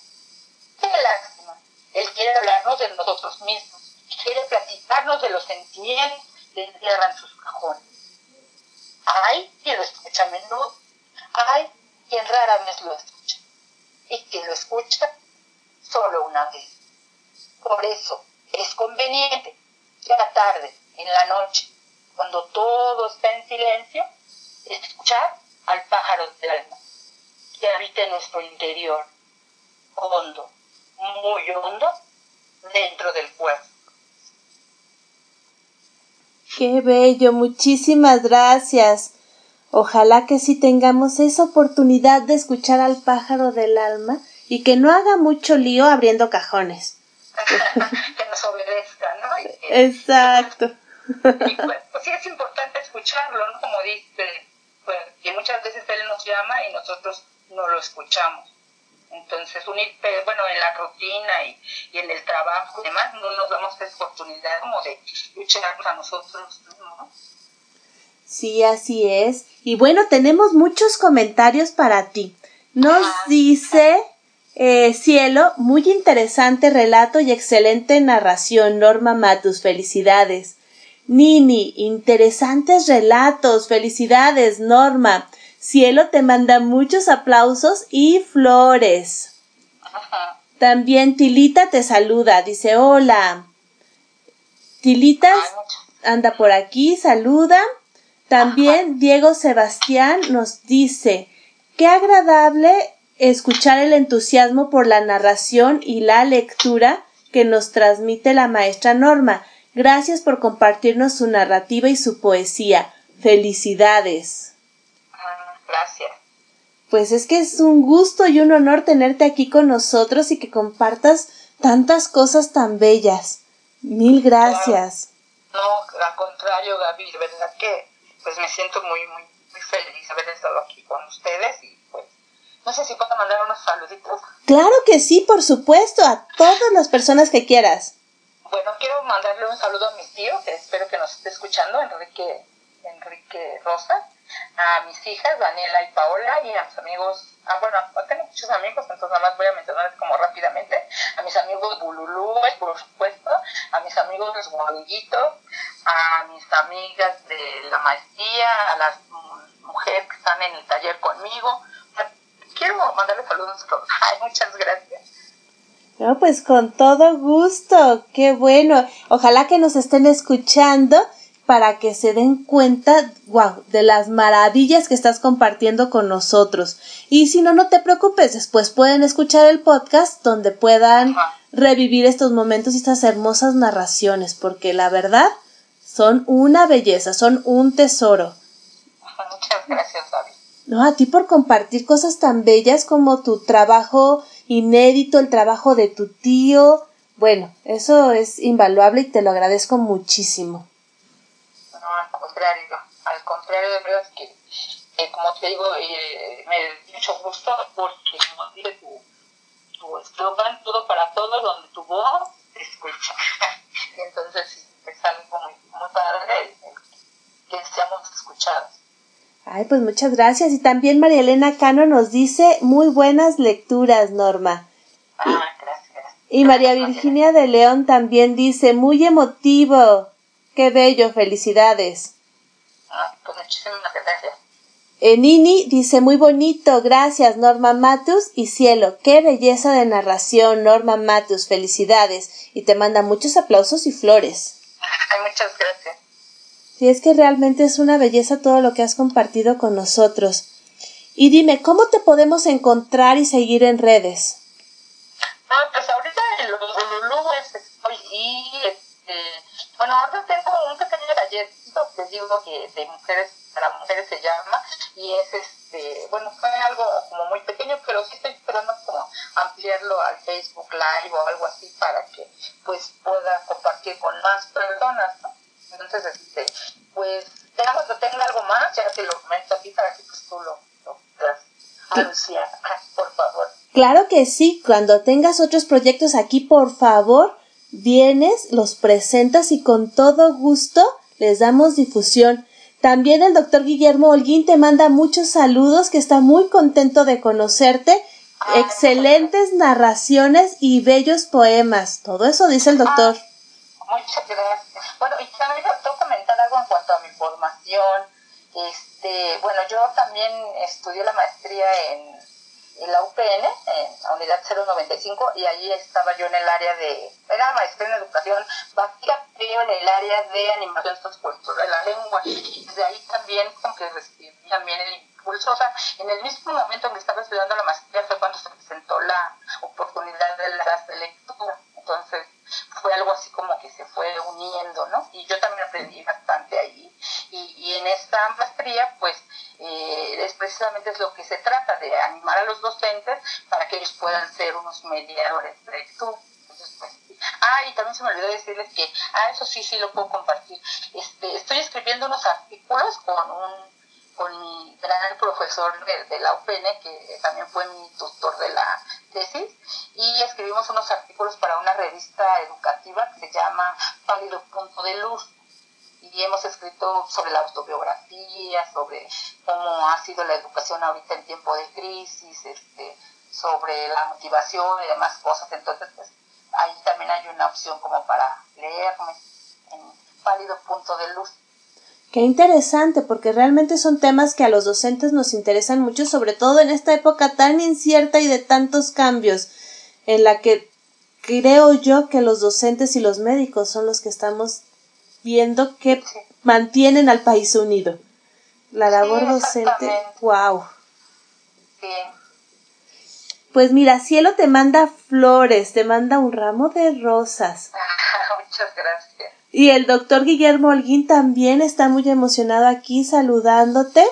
Qué lástima. Él quiere hablarnos de nosotros mismos. Quiere platicar despojarnos de los sentimientos que encierran sus cajones. Hay quien lo escucha a menudo, hay quien rara vez lo escucha, y quien lo escucha solo una vez. Por eso es conveniente que a tarde, en la noche, cuando todo está en silencio, escuchar al pájaro del alma que habita en nuestro interior, hondo, muy hondo, dentro del cuerpo. Qué bello, muchísimas gracias. Ojalá que sí tengamos esa oportunidad de escuchar al pájaro del alma y que no haga mucho lío abriendo cajones. que nos obedezca, ¿no? Exacto. Y pues, pues, sí es importante escucharlo, ¿no? Como dice, pues, que muchas veces él nos llama y nosotros no lo escuchamos. Entonces, unir, bueno, en la rutina y, y, en el trabajo y demás, no nos damos esa oportunidad como de luchar a nosotros, ¿no? Sí, así es. Y bueno, tenemos muchos comentarios para ti. Nos dice eh, Cielo, muy interesante relato y excelente narración, Norma Matus, felicidades. Nini, interesantes relatos, felicidades, Norma. Cielo te manda muchos aplausos y flores. También Tilita te saluda, dice hola. Tilita anda por aquí, saluda. También Diego Sebastián nos dice, qué agradable escuchar el entusiasmo por la narración y la lectura que nos transmite la maestra Norma. Gracias por compartirnos su narrativa y su poesía. Felicidades. Gracias. Pues es que es un gusto y un honor tenerte aquí con nosotros y que compartas tantas cosas tan bellas. Mil gracias. No, al contrario, Gaby, verdad que pues me siento muy, muy, muy feliz de haber estado aquí con ustedes y pues no sé si puedo mandar unos saluditos. Claro que sí, por supuesto, a todas las personas que quieras. Bueno, quiero mandarle un saludo a mi tío, que espero que nos esté escuchando, Enrique, Enrique Rosa, a mis hijas, Daniela y Paola, y a mis amigos, ah, bueno, tengo muchos amigos, entonces nada más voy a mencionar como rápidamente, a mis amigos Bululú, por supuesto, a mis amigos Guaguillito, a mis amigas de la maestría, a las mujeres que están en el taller conmigo, quiero mandarle saludos. Ay, muchas gracias. No, pues con todo gusto, qué bueno. Ojalá que nos estén escuchando para que se den cuenta, wow, de las maravillas que estás compartiendo con nosotros. Y si no, no te preocupes, después pueden escuchar el podcast donde puedan revivir estos momentos y estas hermosas narraciones, porque la verdad son una belleza, son un tesoro. Muchas gracias, David. No, a ti por compartir cosas tan bellas como tu trabajo inédito, el trabajo de tu tío. Bueno, eso es invaluable y te lo agradezco muchísimo. Contrario, al contrario, de verdad que, eh, como te digo, eh, me da mucho gusto porque, como dice tu, tu eslogan, todo para todos, donde tu voz te escucha. entonces es algo muy, muy padre que seamos escuchados. Ay, pues muchas gracias. Y también María Elena Cano nos dice muy buenas lecturas, Norma. Ah, gracias. Y María Virginia de León también dice muy emotivo. Qué bello, felicidades. Muchísimas gracias. Nini dice muy bonito, gracias Norma Matus y Cielo, qué belleza de narración Norma Matus, felicidades y te manda muchos aplausos y flores. Ay, muchas gracias. Sí, es que realmente es una belleza todo lo que has compartido con nosotros. Y dime, ¿cómo te podemos encontrar y seguir en redes? Ah, pues ahorita en los Lulú estoy y, este, bueno, ahora tengo un pequeño tallercito que digo que de mujeres para mujeres se llama y es este, bueno, fue algo como muy pequeño, pero sí estoy esperando como ampliarlo al Facebook Live o algo así para que pues pueda compartir con más personas. Entonces, este, pues, ya cuando tenga algo más, ya te lo comento aquí para que pues, tú lo, lo puedas anunciar, por favor. Claro que sí, cuando tengas otros proyectos aquí, por favor, vienes, los presentas y con todo gusto les damos difusión. También el doctor Guillermo Holguín te manda muchos saludos, que está muy contento de conocerte. Excelentes narraciones y bellos poemas. Todo eso dice el doctor. Ah, Muchas gracias. Bueno, y también faltó comentar algo en cuanto a mi formación. Este, bueno, yo también estudié la maestría en, en la UPN, en la unidad 095, y allí estaba yo en el área de, era maestría en educación básica, pero en el área de animación sociocultural de la lengua. Y desde ahí también como que recibí también el impulso, o sea, en el mismo momento en que estaba estudiando la maestría fue cuando se presentó la oportunidad de la de lectura. Entonces, fue algo así como que se fue uniendo, ¿no? Y yo también aprendí bastante ahí. Y, y en esta maestría, pues, eh, es precisamente lo que se trata, de animar a los docentes para que ellos puedan ser unos mediadores de. Entonces, pues, ah, y también se me olvidó decirles que, ah, eso sí, sí lo puedo compartir. Este, estoy escribiendo unos artículos con un con mi gran profesor de, la UPN, que también fue mi tutor de la tesis, y escribimos unos artículos para revista educativa que se llama Pálido Punto de Luz. Y hemos escrito sobre la autobiografía, sobre cómo ha sido la educación ahorita en tiempo de crisis, este, sobre la motivación y demás cosas. Entonces, pues ahí también hay una opción como para leerme en Pálido Punto de Luz. Qué interesante, porque realmente son temas que a los docentes nos interesan mucho, sobre todo en esta época tan incierta y de tantos cambios, en la que creo yo que los docentes y los médicos son los que estamos viendo que mantienen al país unido. La labor Sí, docente, wow. Sí. Pues mira, Cielo te manda flores, te manda un ramo de rosas. Muchas gracias. Y el doctor Guillermo Holguín también está muy emocionado aquí saludándote.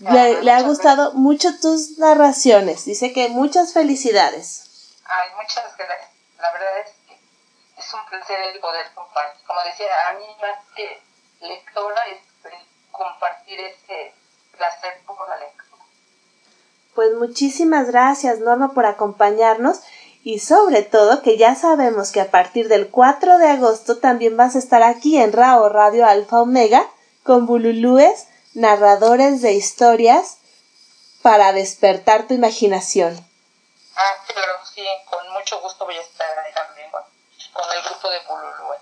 Le, Ah, le ha gustado mucho tus narraciones. Dice que muchas felicidades. Ay, muchas gracias. La verdad es que es un placer el poder compartir. Como decía, a mí más que lectora es compartir ese placer por la lectura. Pues muchísimas gracias, Norma, por acompañarnos y sobre todo que ya sabemos que a partir del 4 de agosto también vas a estar aquí en RAO Radio Alfa Omega con Bululúes, narradores de historias para despertar tu imaginación. Ah, claro, sí, con mucho gusto voy a estar ahí también con, con el grupo de Bululú.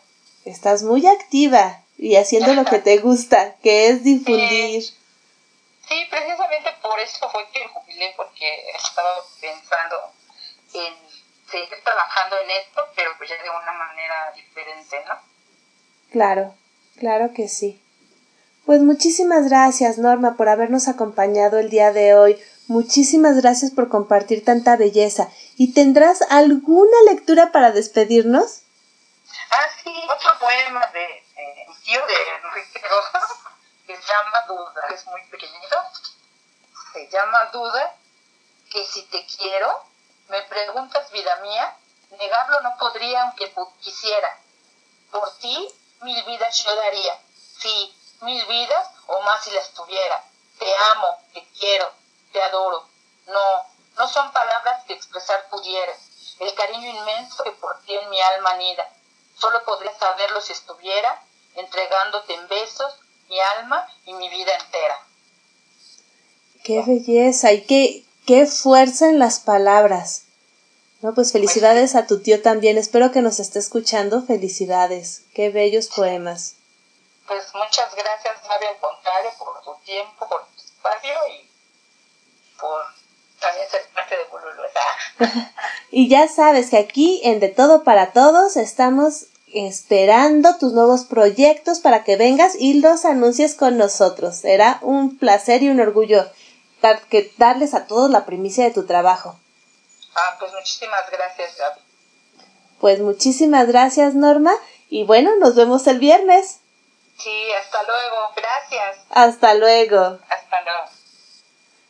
Estás muy activa y haciendo lo que te gusta, que es difundir. Sí, precisamente por eso fue que jubilé, porque estaba pensando en seguir trabajando en esto, pero pues ya de una manera diferente, ¿no? Claro, claro que sí. Pues muchísimas gracias, Norma, por habernos acompañado el día de hoy. Muchísimas gracias por compartir tanta belleza. ¿Y tendrás alguna lectura para despedirnos? Ah, sí, otro poema de eh, tío de Enrique Rojas, que se llama Duda, es muy pequeñito. Se llama Duda, que si te quiero, me preguntas, vida mía, negarlo no podría aunque quisiera. Por ti, mil vidas yo daría. Sí, mil vidas o más si las tuviera. Te amo, te quiero, te adoro. No, no son palabras que expresar pudiera. El cariño inmenso que por ti en mi alma anida. Solo podría saberlo si estuviera entregándote en besos mi alma y mi vida entera. Qué belleza y qué, qué fuerza en las palabras. No, pues felicidades a tu tío también. Espero que nos esté escuchando. Felicidades. Qué bellos poemas. Pues muchas gracias, Mario, al contrario, por tu tiempo, por tu espacio y por también ser parte de. Y ya sabes que aquí en De Todo para Todos estamos esperando tus nuevos proyectos para que vengas y los anuncies con nosotros. Será un placer y un orgullo dar, que darles a todos la primicia de tu trabajo. Ah, pues muchísimas gracias, Gaby. Pues muchísimas gracias Norma y bueno, nos vemos el viernes. Sí, hasta luego. Gracias. Hasta luego. Hasta luego.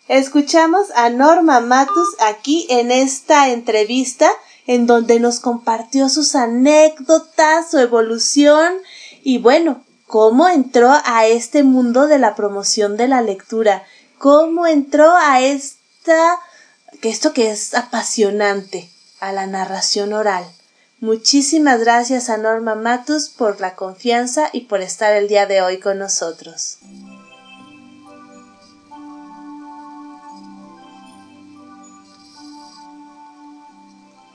Escuchamos a Norma Matus aquí en esta entrevista en donde nos compartió sus anécdotas, su evolución y bueno, cómo entró a este mundo de la promoción de la lectura, cómo entró a esta que esto que es apasionante, a la narración oral. Muchísimas gracias a Norma Matus por la confianza y por estar el día de hoy con nosotros.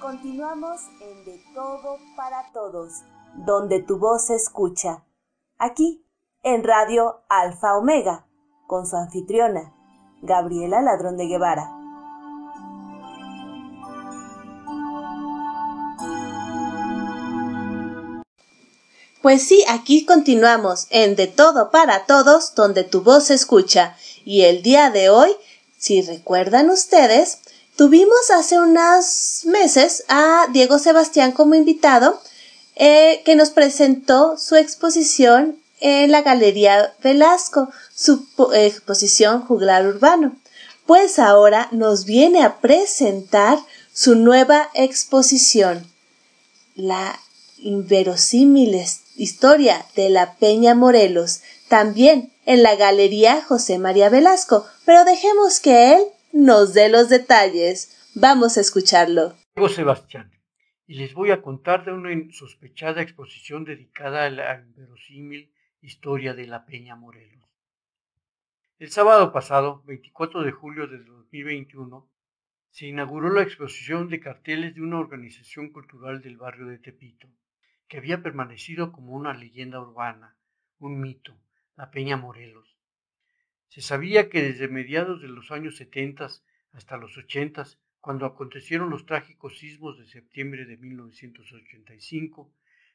Continuamos en De Todo para Todos. donde tu voz se escucha. Aquí, en Radio Alfa Omega, con su anfitriona, Gabriela Ladrón de Guevara. Pues sí, aquí continuamos en De Todo para Todos, donde tu voz se escucha. Y el día de hoy, si recuerdan ustedes, tuvimos hace unos meses a Diego Sebastián como invitado, eh, que nos presentó su exposición en la Galería Velasco, su exposición Juglar Urbano. Pues ahora nos viene a presentar su nueva exposición, La inverosímil historia de la Peña Morelos, también en la Galería José María Velasco, pero dejemos que él nos dé los detalles. Vamos a escucharlo. Sebastián, y les voy a contar de una insospechada exposición dedicada a la inverosímil historia de la Peña Morelos. El sábado pasado, 24 de julio de 2021, se inauguró la exposición de carteles de una organización cultural del barrio de Tepito, que había permanecido como una leyenda urbana, un mito, la Peña Morelos. Se sabía que desde mediados de los años 70 hasta los 80, cuando acontecieron los trágicos sismos de septiembre de 1985,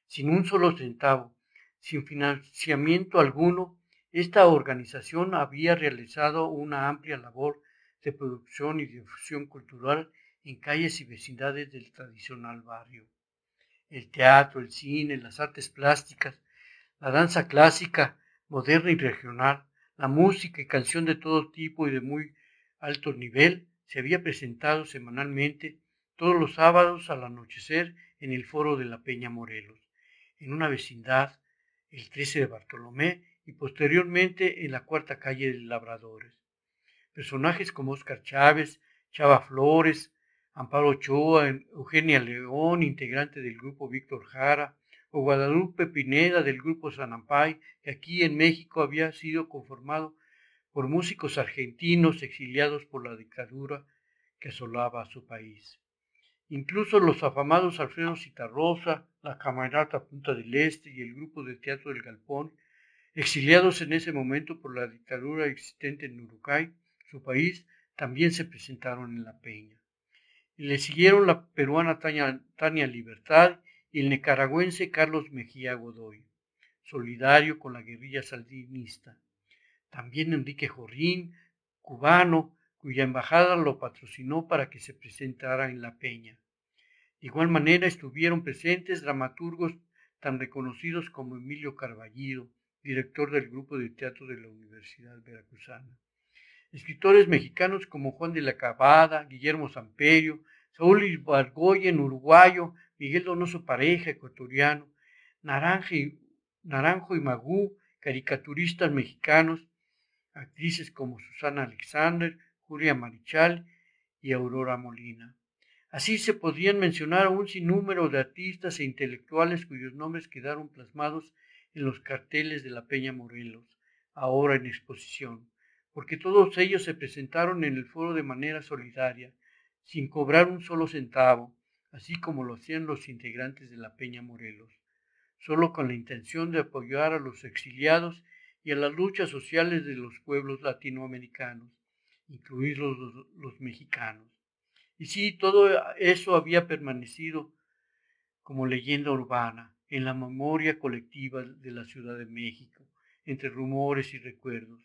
sin un solo centavo, sin financiamiento alguno, esta organización había realizado una amplia labor de producción y difusión cultural en calles y vecindades del tradicional barrio. El teatro, el cine, las artes plásticas, la danza clásica, moderna y regional, la música y canción de todo tipo y de muy alto nivel se había presentado semanalmente todos los sábados al anochecer en el foro de la Peña Morelos, en una vecindad, el 13 de Bartolomé, y posteriormente en la cuarta calle de Labradores. Personajes como Oscar Chávez, Chava Flores, Amparo Ochoa, Eugenia León, integrante del grupo Víctor Jara, o Guadalupe Pineda del grupo Sanampay, que aquí en México había sido conformado por músicos argentinos exiliados por la dictadura que asolaba a su país. Incluso los afamados Alfredo Citarrosa, la Camarata Punta del Este y el grupo de teatro del Galpón Exiliados en ese momento por la dictadura existente en Uruguay, su país, también se presentaron en la Peña. Y le siguieron la peruana Tania, Libertad y el nicaragüense Carlos Mejía Godoy, solidario con la guerrilla saldinista. También Enrique Jorrín, cubano, cuya embajada lo patrocinó para que se presentara en la Peña. De igual manera estuvieron presentes dramaturgos tan reconocidos como Emilio Carballido, director del grupo de teatro de la Universidad Veracruzana. Escritores mexicanos como Juan de la Cabada, Guillermo Samperio, Saúl Ibargoyen, uruguayo, Miguel Donoso Pareja, ecuatoriano, Naranjo y Magú, caricaturistas mexicanos, actrices como Susana Alexander, Julia Marichal y Aurora Molina. Así se podrían mencionar un sinnúmero de artistas e intelectuales cuyos nombres quedaron plasmados en los carteles de la Peña Morelos, ahora en exposición, porque todos ellos se presentaron en el foro de manera solidaria, sin cobrar un solo centavo, así como lo hacían los integrantes de la Peña Morelos, solo con la intención de apoyar a los exiliados y a las luchas sociales de los pueblos latinoamericanos, incluidos los, mexicanos. Y sí, todo eso había permanecido como leyenda urbana, en la memoria colectiva de la Ciudad de México, entre rumores y recuerdos,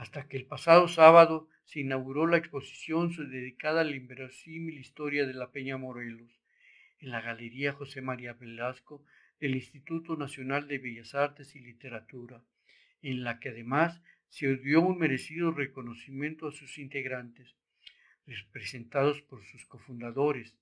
hasta que el pasado sábado se inauguró la exposición dedicada a la inverosímil historia de la Peña Morelos, en la Galería José María Velasco del Instituto Nacional de Bellas Artes y Literatura, en la que además se dio un merecido reconocimiento a sus integrantes, representados por sus cofundadores,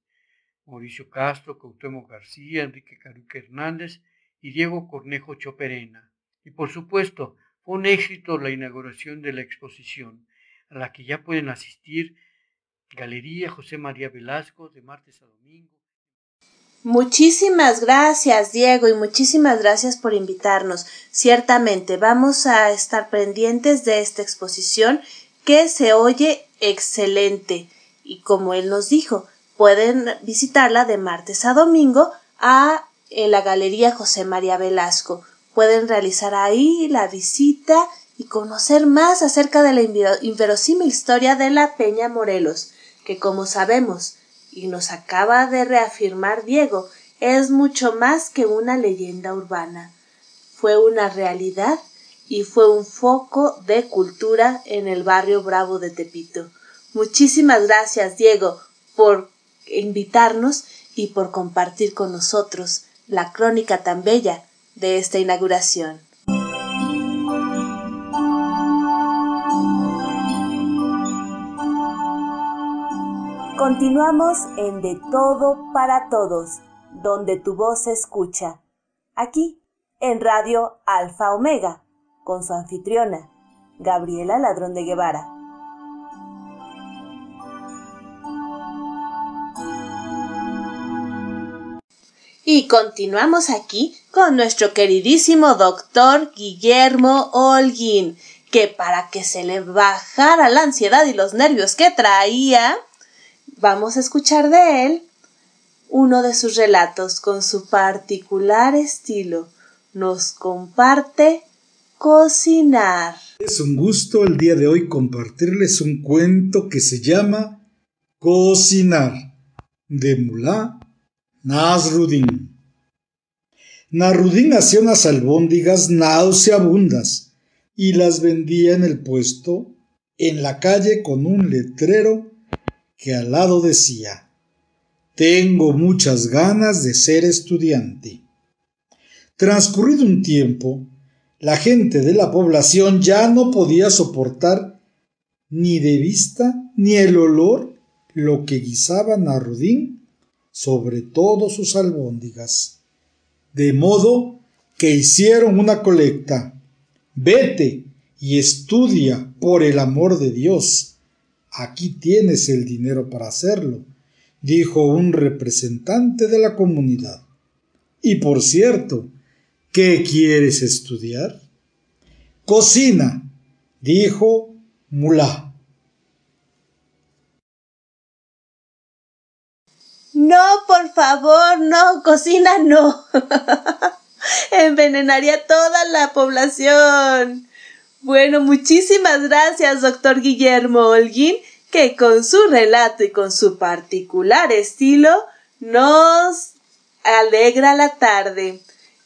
Mauricio Castro, Cuauhtémoc García, Enrique Caruca Hernández y Diego Cornejo Choperena. Y por supuesto, un éxito la inauguración de la exposición, a la que ya pueden asistir Galería José María Velasco de martes a domingo. Muchísimas gracias, Diego, y muchísimas gracias por invitarnos. Ciertamente vamos a estar pendientes de esta exposición que se oye excelente. Y como él nos dijo, pueden visitarla de martes a domingo a en la Galería José María Velasco. Pueden realizar ahí la visita y conocer más acerca de la inverosímil historia de la Peña Morelos, que como sabemos, y nos acaba de reafirmar Diego, es mucho más que una leyenda urbana. Fue una realidad y fue un foco de cultura en el barrio Bravo de Tepito. Muchísimas gracias, Diego, por invitarnos y por compartir con nosotros la crónica tan bella de esta inauguración. Continuamos en De Todo para Todos, donde tu voz se escucha. Aquí, en Radio Alfa Omega, con su anfitriona, Gabriela Ladrón de Guevara. Y continuamos aquí con nuestro queridísimo doctor Guillermo Holguín, que para que se le bajara la ansiedad y los nervios que traía, Vamos a escuchar de él uno de sus relatos con su particular estilo. Nos comparte cocinar. Es un gusto el día de hoy compartirles un cuento que se llama Cocinar de Mulá Nasruddin. Nasruddin hacía unas albóndigas nauseabundas y las vendía en el puesto en la calle con un letrero que al lado decía Tengo muchas ganas de ser estudiante. Transcurrido un tiempo, la gente de la población ya no podía soportar ni de vista ni el olor lo que guisaban a Rudín sobre todo sus albóndigas. De modo que hicieron una colecta. Vete y estudia por el amor de Dios Aquí tienes el dinero para hacerlo, dijo un representante de la comunidad. Y por cierto, ¿qué quieres estudiar? Cocina, dijo Mulá. No, por favor, no, cocina no. Envenenaría toda la población. Bueno, muchísimas gracias, doctor Guillermo Holguín, que con su relato y con su particular estilo nos alegra la tarde.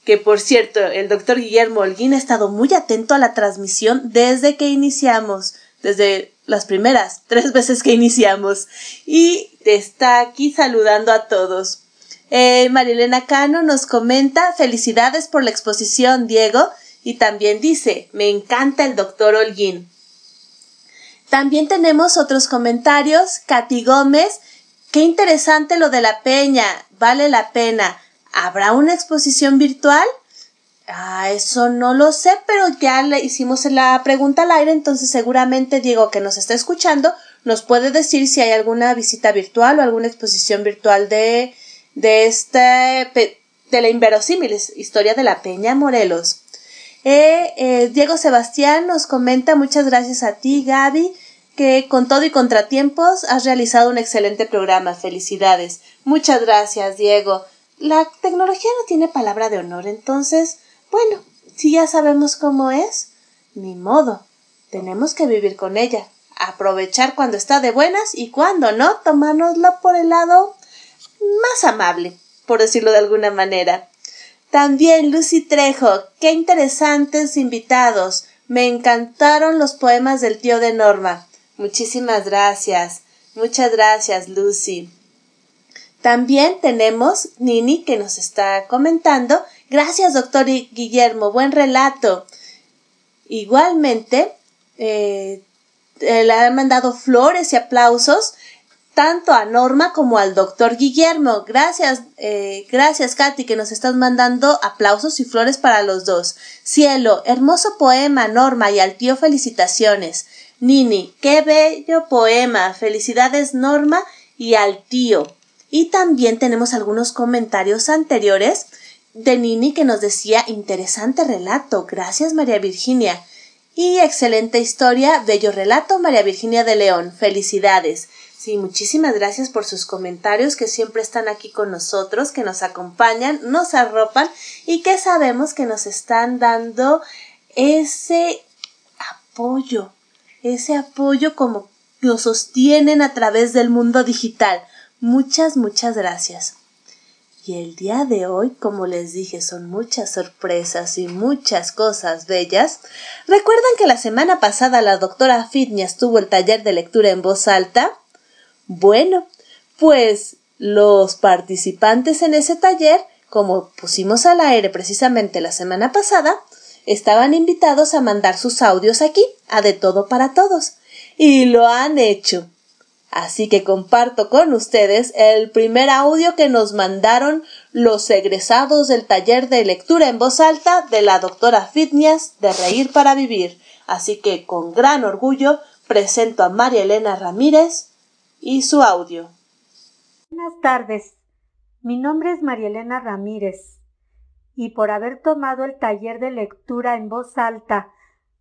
Que por cierto, el doctor Guillermo Holguín ha estado muy atento a la transmisión desde que iniciamos, desde las primeras tres veces que iniciamos, y está aquí saludando a todos. Eh, Marilena Cano nos comenta felicidades por la exposición, Diego. Y también dice, me encanta el doctor Holguín. También tenemos otros comentarios. Katy Gómez, qué interesante lo de la peña, vale la pena. ¿Habrá una exposición virtual? Ah, eso no lo sé, pero ya le hicimos la pregunta al aire, entonces seguramente Diego que nos está escuchando nos puede decir si hay alguna visita virtual o alguna exposición virtual de, de este, de la inverosímil historia de la Peña Morelos. Eh, eh, Diego Sebastián nos comenta muchas gracias a ti, Gaby, que con todo y contratiempos has realizado un excelente programa. Felicidades. Muchas gracias, Diego. La tecnología no tiene palabra de honor, entonces, bueno, si ya sabemos cómo es, ni modo. Tenemos que vivir con ella, aprovechar cuando está de buenas y cuando no, tomárnoslo por el lado más amable, por decirlo de alguna manera. También Lucy Trejo, qué interesantes invitados. Me encantaron los poemas del tío de Norma. Muchísimas gracias. Muchas gracias, Lucy. También tenemos Nini que nos está comentando. Gracias, doctor Guillermo. Buen relato. Igualmente, eh, le han mandado flores y aplausos tanto a Norma como al doctor Guillermo. Gracias, eh, gracias Katy, que nos estás mandando aplausos y flores para los dos. Cielo, hermoso poema, Norma, y al tío felicitaciones. Nini, qué bello poema. Felicidades, Norma, y al tío. Y también tenemos algunos comentarios anteriores de Nini que nos decía interesante relato. Gracias, María Virginia. Y excelente historia, bello relato, María Virginia de León. Felicidades. Sí, muchísimas gracias por sus comentarios que siempre están aquí con nosotros, que nos acompañan, nos arropan y que sabemos que nos están dando ese apoyo, ese apoyo como lo sostienen a través del mundo digital. Muchas, muchas gracias. Y el día de hoy, como les dije, son muchas sorpresas y muchas cosas bellas. ¿Recuerdan que la semana pasada la doctora Fitness tuvo el taller de lectura en voz alta? Bueno, pues los participantes en ese taller, como pusimos al aire precisamente la semana pasada, estaban invitados a mandar sus audios aquí, a De Todo para Todos. Y lo han hecho. Así que comparto con ustedes el primer audio que nos mandaron los egresados del taller de lectura en voz alta de la doctora Fitness de Reír para Vivir. Así que con gran orgullo presento a María Elena Ramírez y su audio. Buenas tardes. Mi nombre es María Elena Ramírez y por haber tomado el taller de lectura en voz alta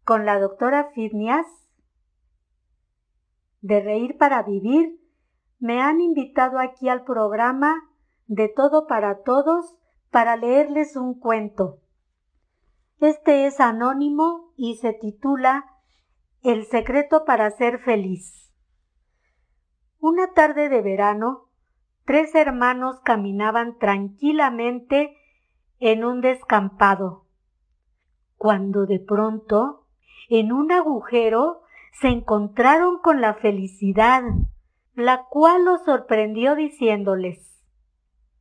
con la doctora Fitness de Reír para Vivir, me han invitado aquí al programa de Todo para Todos para leerles un cuento. Este es anónimo y se titula El secreto para ser feliz. Una tarde de verano, tres hermanos caminaban tranquilamente en un descampado, cuando de pronto, en un agujero, se encontraron con la felicidad, la cual los sorprendió diciéndoles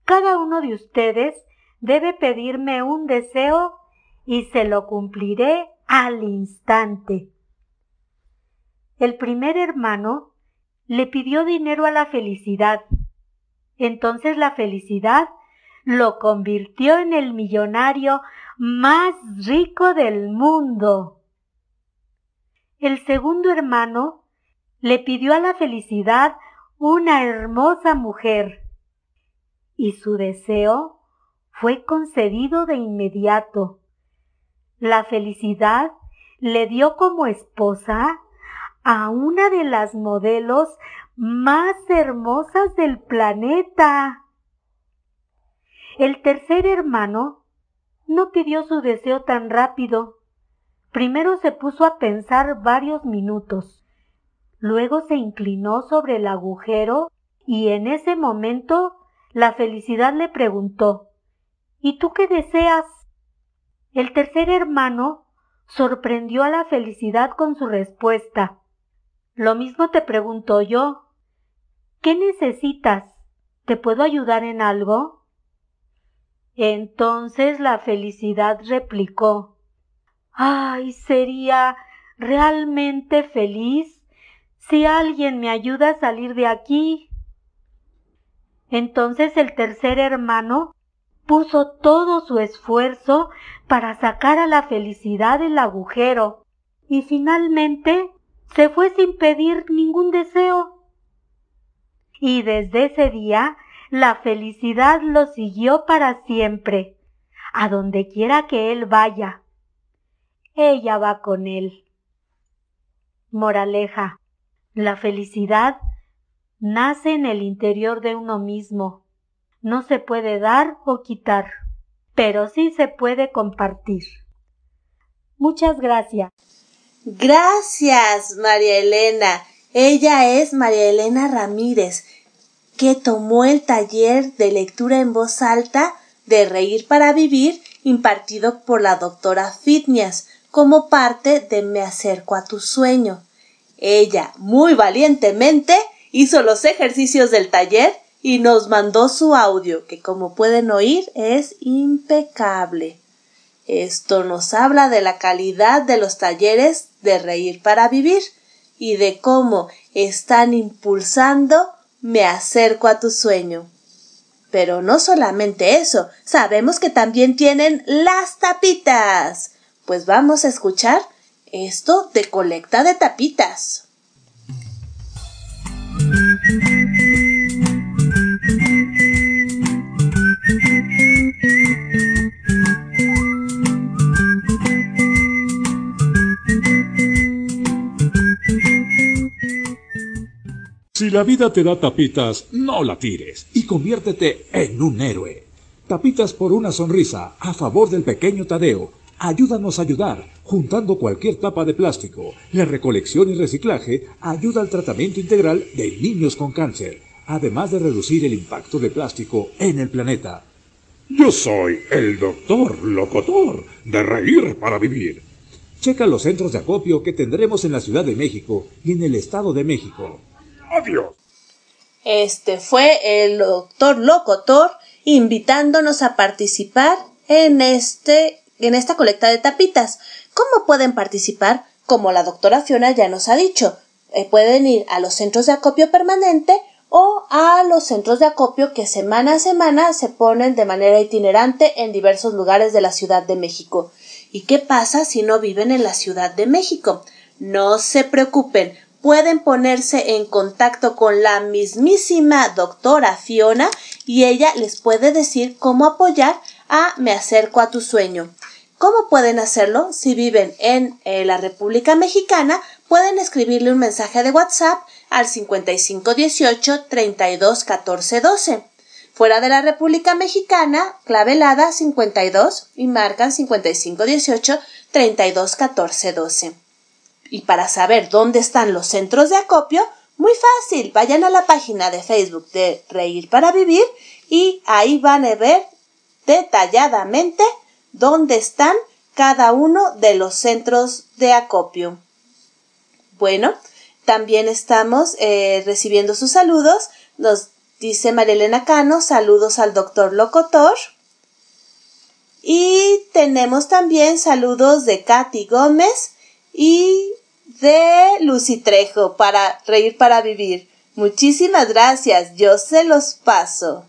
Cada uno de ustedes debe pedirme un deseo y se lo cumpliré al instante. El primer hermano le pidió dinero a la felicidad. Entonces la felicidad lo convirtió en el millonario más rico del mundo. El segundo hermano le pidió a la felicidad una hermosa mujer y su deseo fue concedido de inmediato. La felicidad le dio como esposa a una de las modelos más hermosas del planeta. El tercer hermano no pidió su deseo tan rápido Primero se puso a pensar varios minutos, luego se inclinó sobre el agujero y en ese momento la felicidad le preguntó ¿Y tú qué deseas? El tercer hermano sorprendió a la felicidad con su respuesta. Lo mismo te pregunto yo. ¿Qué necesitas? ¿Te puedo ayudar en algo? Entonces la felicidad replicó Ay, sería realmente feliz si alguien me ayuda a salir de aquí. Entonces el tercer hermano puso todo su esfuerzo para sacar a la felicidad del agujero y finalmente se fue sin pedir ningún deseo. Y desde ese día la felicidad lo siguió para siempre, a donde quiera que él vaya ella va con él. Moraleja. La felicidad nace en el interior de uno mismo. No se puede dar o quitar, pero sí se puede compartir. Muchas gracias. Gracias, María Elena. Ella es María Elena Ramírez, que tomó el taller de lectura en voz alta de Reír para Vivir impartido por la doctora Fitness como parte de Me acerco a tu sueño. Ella, muy valientemente, hizo los ejercicios del taller y nos mandó su audio, que como pueden oír es impecable. Esto nos habla de la calidad de los talleres de Reír para Vivir y de cómo están impulsando Me acerco a tu sueño. Pero no solamente eso, sabemos que también tienen las tapitas pues vamos a escuchar esto de colecta de tapitas. Si la vida te da tapitas, no la tires y conviértete en un héroe. Tapitas por una sonrisa a favor del pequeño Tadeo, Ayúdanos a ayudar, juntando cualquier tapa de plástico. La recolección y reciclaje ayuda al tratamiento integral de niños con cáncer, además de reducir el impacto de plástico en el planeta. Yo soy el doctor locotor de Reír para Vivir. Checa los centros de acopio que tendremos en la Ciudad de México y en el Estado de México. Adiós. Este fue el doctor Locotor invitándonos a participar en este en esta colecta de tapitas. ¿Cómo pueden participar? Como la doctora Fiona ya nos ha dicho, eh, pueden ir a los centros de acopio permanente o a los centros de acopio que semana a semana se ponen de manera itinerante en diversos lugares de la Ciudad de México. ¿Y qué pasa si no viven en la Ciudad de México? No se preocupen, pueden ponerse en contacto con la mismísima doctora Fiona y ella les puede decir cómo apoyar a Me acerco a tu sueño. ¿Cómo pueden hacerlo? Si viven en eh, la República Mexicana, pueden escribirle un mensaje de WhatsApp al 5518 32 14 12. Fuera de la República Mexicana, clavelada 52 y marcan 5518 32 14 12. Y para saber dónde están los centros de acopio, muy fácil, vayan a la página de Facebook de Reír para Vivir y ahí van a ver detalladamente dónde están cada uno de los centros de acopio. Bueno, también estamos eh, recibiendo sus saludos. Nos Dice Marilena Cano, saludos al doctor Locotor. Y tenemos también saludos de Katy Gómez y de Lucy Trejo para Reír para Vivir. Muchísimas gracias, yo se los paso.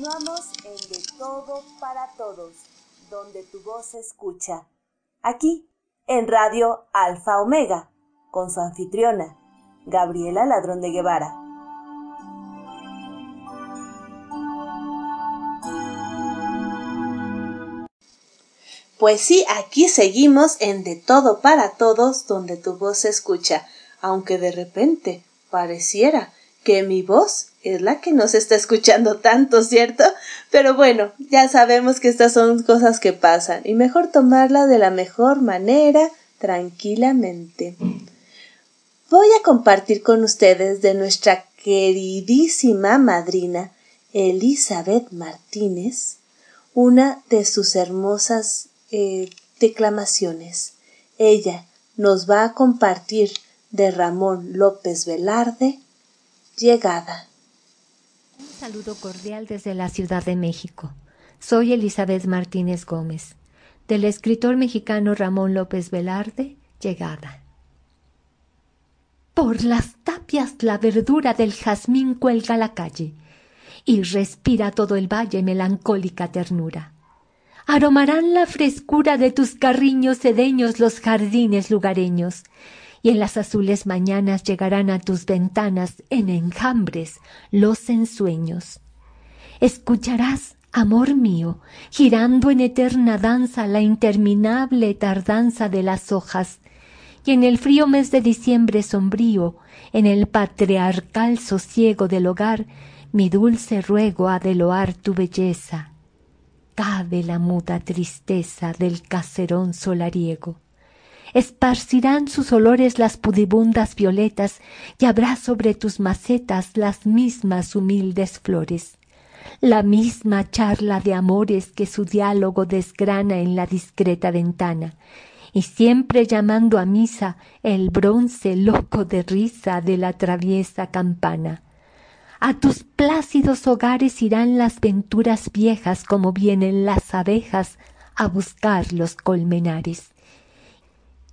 Continuamos en De Todo para Todos, donde tu voz se escucha. Aquí en Radio Alfa Omega, con su anfitriona, Gabriela Ladrón de Guevara. Pues sí, aquí seguimos en De Todo para Todos, donde tu voz se escucha, aunque de repente pareciera que mi voz es la que nos está escuchando tanto, ¿cierto? Pero bueno, ya sabemos que estas son cosas que pasan y mejor tomarla de la mejor manera, tranquilamente. Voy a compartir con ustedes de nuestra queridísima madrina Elizabeth Martínez una de sus hermosas eh, declamaciones. Ella nos va a compartir de Ramón López Velarde, Llegada. Un saludo cordial desde la Ciudad de México. Soy Elizabeth Martínez Gómez, del escritor mexicano Ramón López Velarde, Llegada. Por las tapias la verdura del jazmín cuelga la calle y respira todo el valle melancólica ternura. Aromarán la frescura de tus carriños sedeños los jardines lugareños y en las azules mañanas llegarán a tus ventanas en enjambres los ensueños. Escucharás, amor mío, girando en eterna danza la interminable tardanza de las hojas, y en el frío mes de diciembre sombrío, en el patriarcal sosiego del hogar, mi dulce ruego ha de loar tu belleza. Cabe la muda tristeza del caserón solariego esparcirán sus olores las pudibundas violetas y habrá sobre tus macetas las mismas humildes flores. La misma charla de amores que su diálogo desgrana en la discreta ventana. Y siempre llamando a misa el bronce loco de risa de la traviesa campana. A tus plácidos hogares irán las venturas viejas como vienen las abejas a buscar los colmenares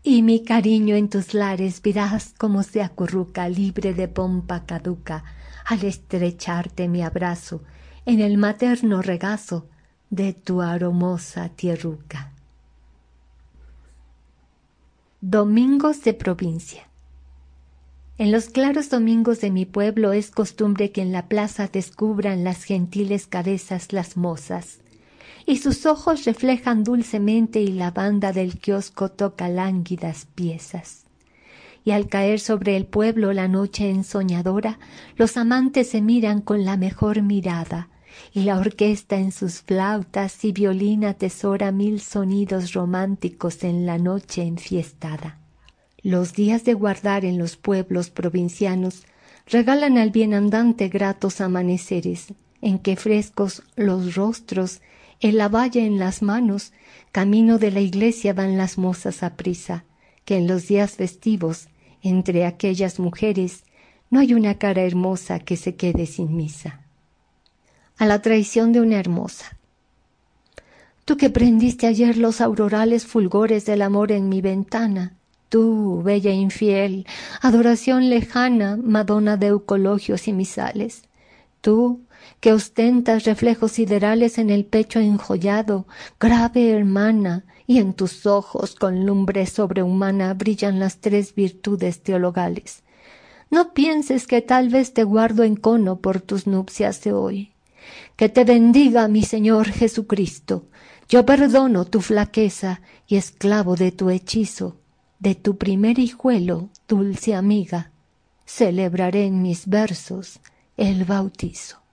y mi cariño en tus lares verás cómo se acurruca libre de pompa caduca al estrecharte mi abrazo en el materno regazo de tu aromosa tierruca. Domingos de provincia. En los claros domingos de mi pueblo es costumbre que en la plaza descubran las gentiles cabezas las mozas, y sus ojos reflejan dulcemente y la banda del kiosco toca lánguidas piezas. Y al caer sobre el pueblo la noche ensoñadora, los amantes se miran con la mejor mirada, y la orquesta en sus flautas y violín atesora mil sonidos románticos en la noche enfiestada. Los días de guardar en los pueblos provincianos regalan al bienandante gratos amaneceres, en que frescos los rostros, en la valla en las manos, camino de la iglesia van las mozas a prisa, que en los días festivos, entre aquellas mujeres, no hay una cara hermosa que se quede sin misa. A la traición de una hermosa. Tú que prendiste ayer los aurorales fulgores del amor en mi ventana, tú, bella infiel, adoración lejana, Madonna de eucologios y misales, tú, que ostentas reflejos siderales en el pecho enjollado, grave hermana, y en tus ojos con lumbre sobrehumana brillan las tres virtudes teologales. No pienses que tal vez te guardo en cono por tus nupcias de hoy. Que te bendiga mi Señor Jesucristo. Yo perdono tu flaqueza y esclavo de tu hechizo, de tu primer hijuelo, dulce amiga, celebraré en mis versos el bautizo.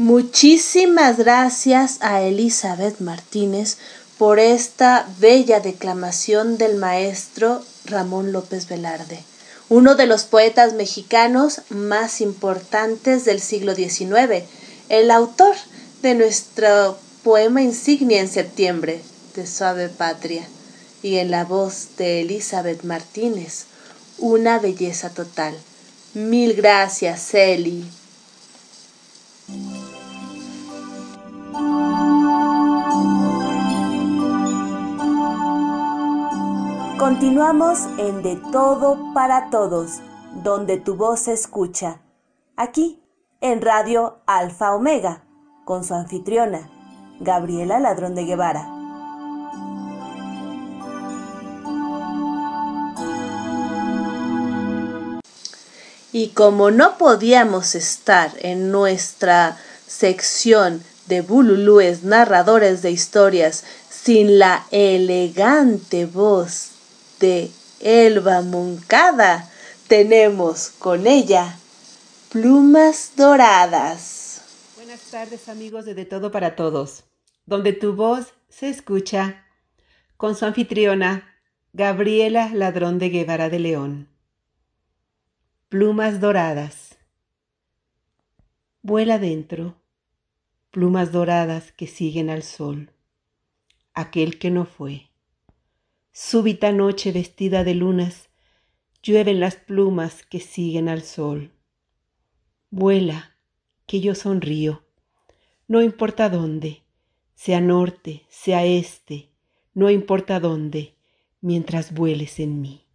Muchísimas gracias a Elizabeth Martínez por esta bella declamación del maestro Ramón López Velarde, uno de los poetas mexicanos más importantes del siglo XIX, el autor de nuestro poema insignia en septiembre, de Suave Patria, y en la voz de Elizabeth Martínez, una belleza total. Mil gracias, Eli. Continuamos en De Todo para Todos, donde tu voz se escucha. Aquí, en Radio Alfa Omega, con su anfitriona, Gabriela Ladrón de Guevara. Y como no podíamos estar en nuestra sección de Bululúes narradores de historias sin la elegante voz de Elba Moncada. Tenemos con ella plumas doradas. Buenas tardes amigos de De Todo para Todos, donde tu voz se escucha con su anfitriona Gabriela Ladrón de Guevara de León. Plumas doradas. Vuela dentro, plumas doradas que siguen al sol, aquel que no fue súbita noche vestida de lunas, llueven las plumas que siguen al sol. Vuela, que yo sonrío, no importa dónde, sea norte, sea este, no importa dónde, mientras vueles en mí.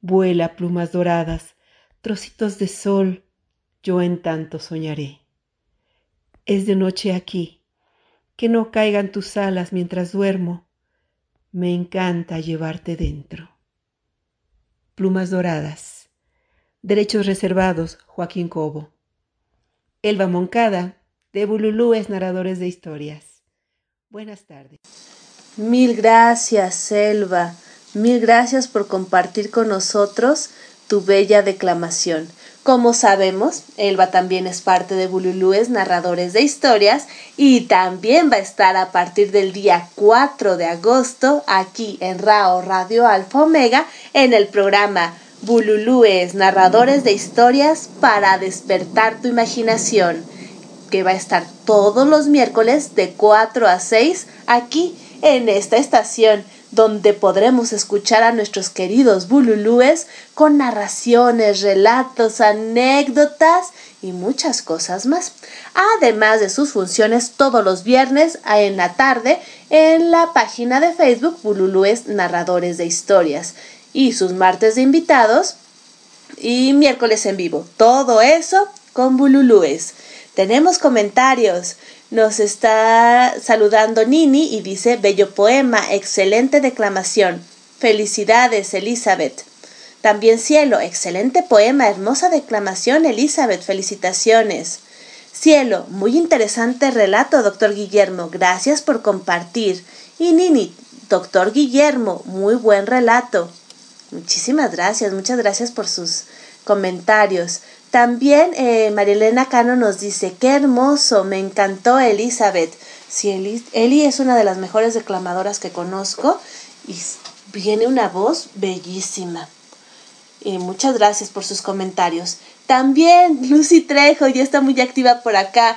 Vuela, plumas doradas, trocitos de sol, yo en tanto soñaré. Es de noche aquí, que no caigan tus alas mientras duermo, me encanta llevarte dentro. Plumas doradas. Derechos reservados, Joaquín Cobo. Elba Moncada, de Bululúes Narradores de Historias. Buenas tardes. Mil gracias, Elba. Mil gracias por compartir con nosotros tu bella declamación. Como sabemos, Elba también es parte de Bululúes Narradores de Historias y también va a estar a partir del día 4 de agosto aquí en RAO Radio Alfa Omega en el programa Bululúes Narradores de Historias para despertar tu imaginación, que va a estar todos los miércoles de 4 a 6 aquí en esta estación donde podremos escuchar a nuestros queridos bululúes con narraciones, relatos, anécdotas y muchas cosas más. Además de sus funciones todos los viernes en la tarde en la página de Facebook Bululúes Narradores de Historias y sus martes de invitados y miércoles en vivo. Todo eso con Bululúes. Tenemos comentarios. Nos está saludando Nini y dice, bello poema, excelente declamación. Felicidades, Elizabeth. También Cielo, excelente poema, hermosa declamación, Elizabeth, felicitaciones. Cielo, muy interesante relato, doctor Guillermo. Gracias por compartir. Y Nini, doctor Guillermo, muy buen relato. Muchísimas gracias, muchas gracias por sus comentarios. También eh, Marilena Cano nos dice, qué hermoso, me encantó Elizabeth. Sí, Eli, es una de las mejores declamadoras que conozco y viene una voz bellísima. Y muchas gracias por sus comentarios. También Lucy Trejo ya está muy activa por acá.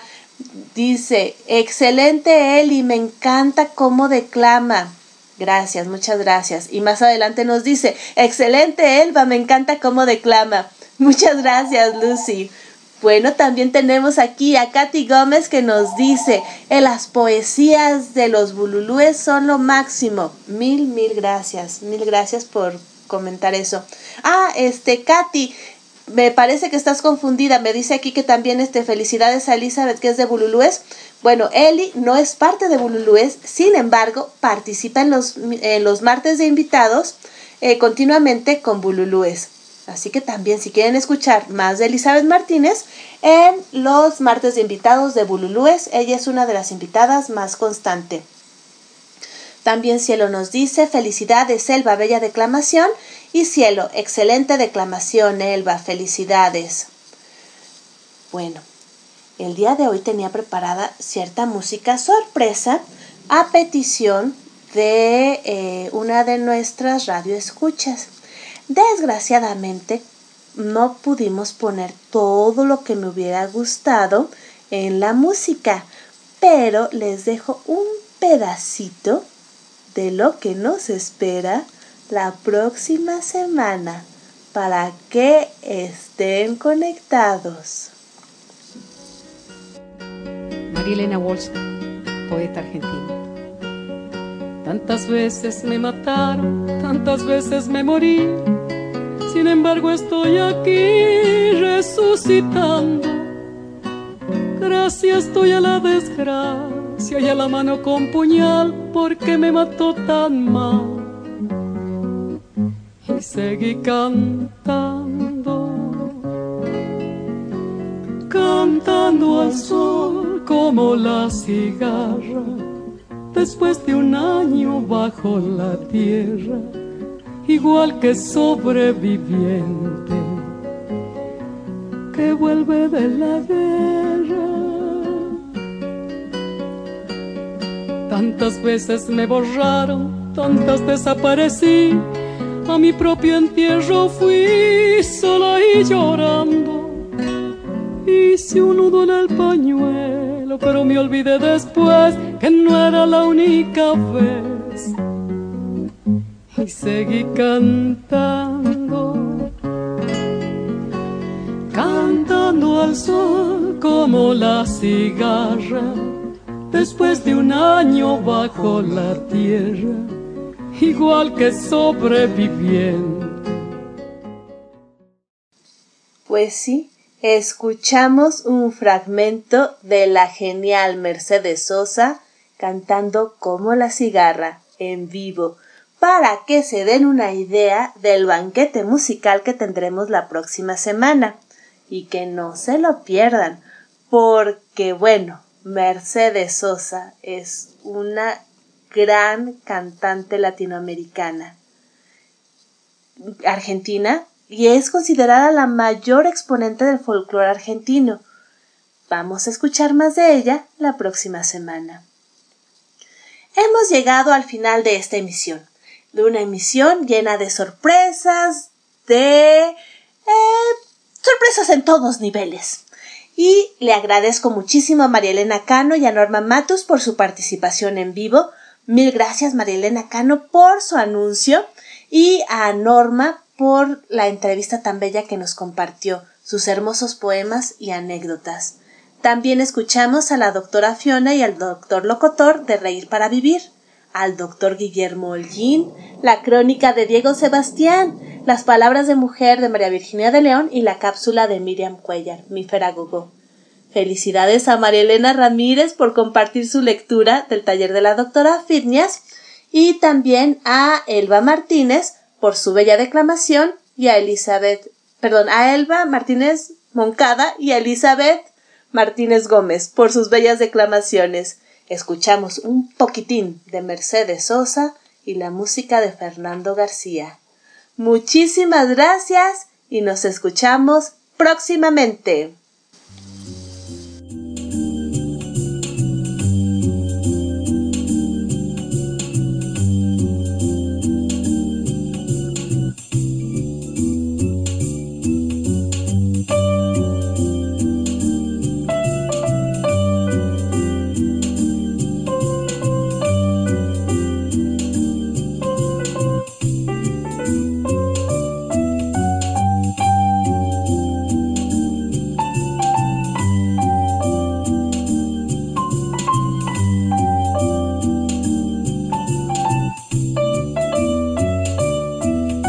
Dice, excelente Eli, me encanta cómo declama. Gracias, muchas gracias. Y más adelante nos dice, excelente Elba, me encanta cómo declama. Muchas gracias, Lucy. Bueno, también tenemos aquí a Katy Gómez que nos dice, en las poesías de los bululúes son lo máximo. Mil, mil gracias. Mil gracias por comentar eso. Ah, este, Katy, me parece que estás confundida. Me dice aquí que también este, felicidades a Elizabeth, que es de Bululúes. Bueno, Eli no es parte de Bululúes, sin embargo, participa en los, en los martes de invitados eh, continuamente con Bululúes. Así que también si quieren escuchar más de Elizabeth Martínez, en los martes de invitados de Bululúes, ella es una de las invitadas más constante. También Cielo nos dice, felicidades Elba, bella declamación. Y Cielo, excelente declamación Elba, felicidades. Bueno, el día de hoy tenía preparada cierta música sorpresa a petición de eh, una de nuestras radioescuchas. Desgraciadamente, no pudimos poner todo lo que me hubiera gustado en la música, pero les dejo un pedacito de lo que nos espera la próxima semana para que estén conectados. María Elena Walsh, poeta argentina. Tantas veces me mataron, tantas veces me morí sin embargo estoy aquí resucitando. Gracias estoy a la desgracia y a la mano con puñal porque me mató tan mal. Y seguí cantando, cantando al sol como la cigarra, después de un año bajo la tierra igual que sobreviviente que vuelve de la guerra. Tantas veces me borraron, tantas desaparecí, a mi propio entierro fui sola y llorando. Hice un nudo en el pañuelo, pero me olvidé después que no era la única vez y seguí cantando, cantando al sol como la cigarra, después de un año bajo la tierra, igual que sobreviviente. Pues sí, escuchamos un fragmento de la genial Mercedes Sosa cantando como la cigarra en vivo para que se den una idea del banquete musical que tendremos la próxima semana y que no se lo pierdan, porque bueno, Mercedes Sosa es una gran cantante latinoamericana argentina y es considerada la mayor exponente del folclore argentino. Vamos a escuchar más de ella la próxima semana. Hemos llegado al final de esta emisión de una emisión llena de sorpresas, de eh, sorpresas en todos niveles. Y le agradezco muchísimo a María Elena Cano y a Norma Matus por su participación en vivo. Mil gracias María Elena Cano por su anuncio y a Norma por la entrevista tan bella que nos compartió, sus hermosos poemas y anécdotas. También escuchamos a la doctora Fiona y al doctor Locotor de Reír para Vivir al doctor Guillermo Holguín, la crónica de Diego Sebastián, las palabras de mujer de María Virginia de León y la cápsula de Miriam Cuellar, mi Feragogo. Felicidades a María Elena Ramírez por compartir su lectura del taller de la doctora Fitnias y también a Elba Martínez por su bella declamación y a Elizabeth, perdón, a Elba Martínez Moncada y a Elizabeth Martínez Gómez por sus bellas declamaciones. Escuchamos un poquitín de Mercedes Sosa y la música de Fernando García. Muchísimas gracias y nos escuchamos próximamente.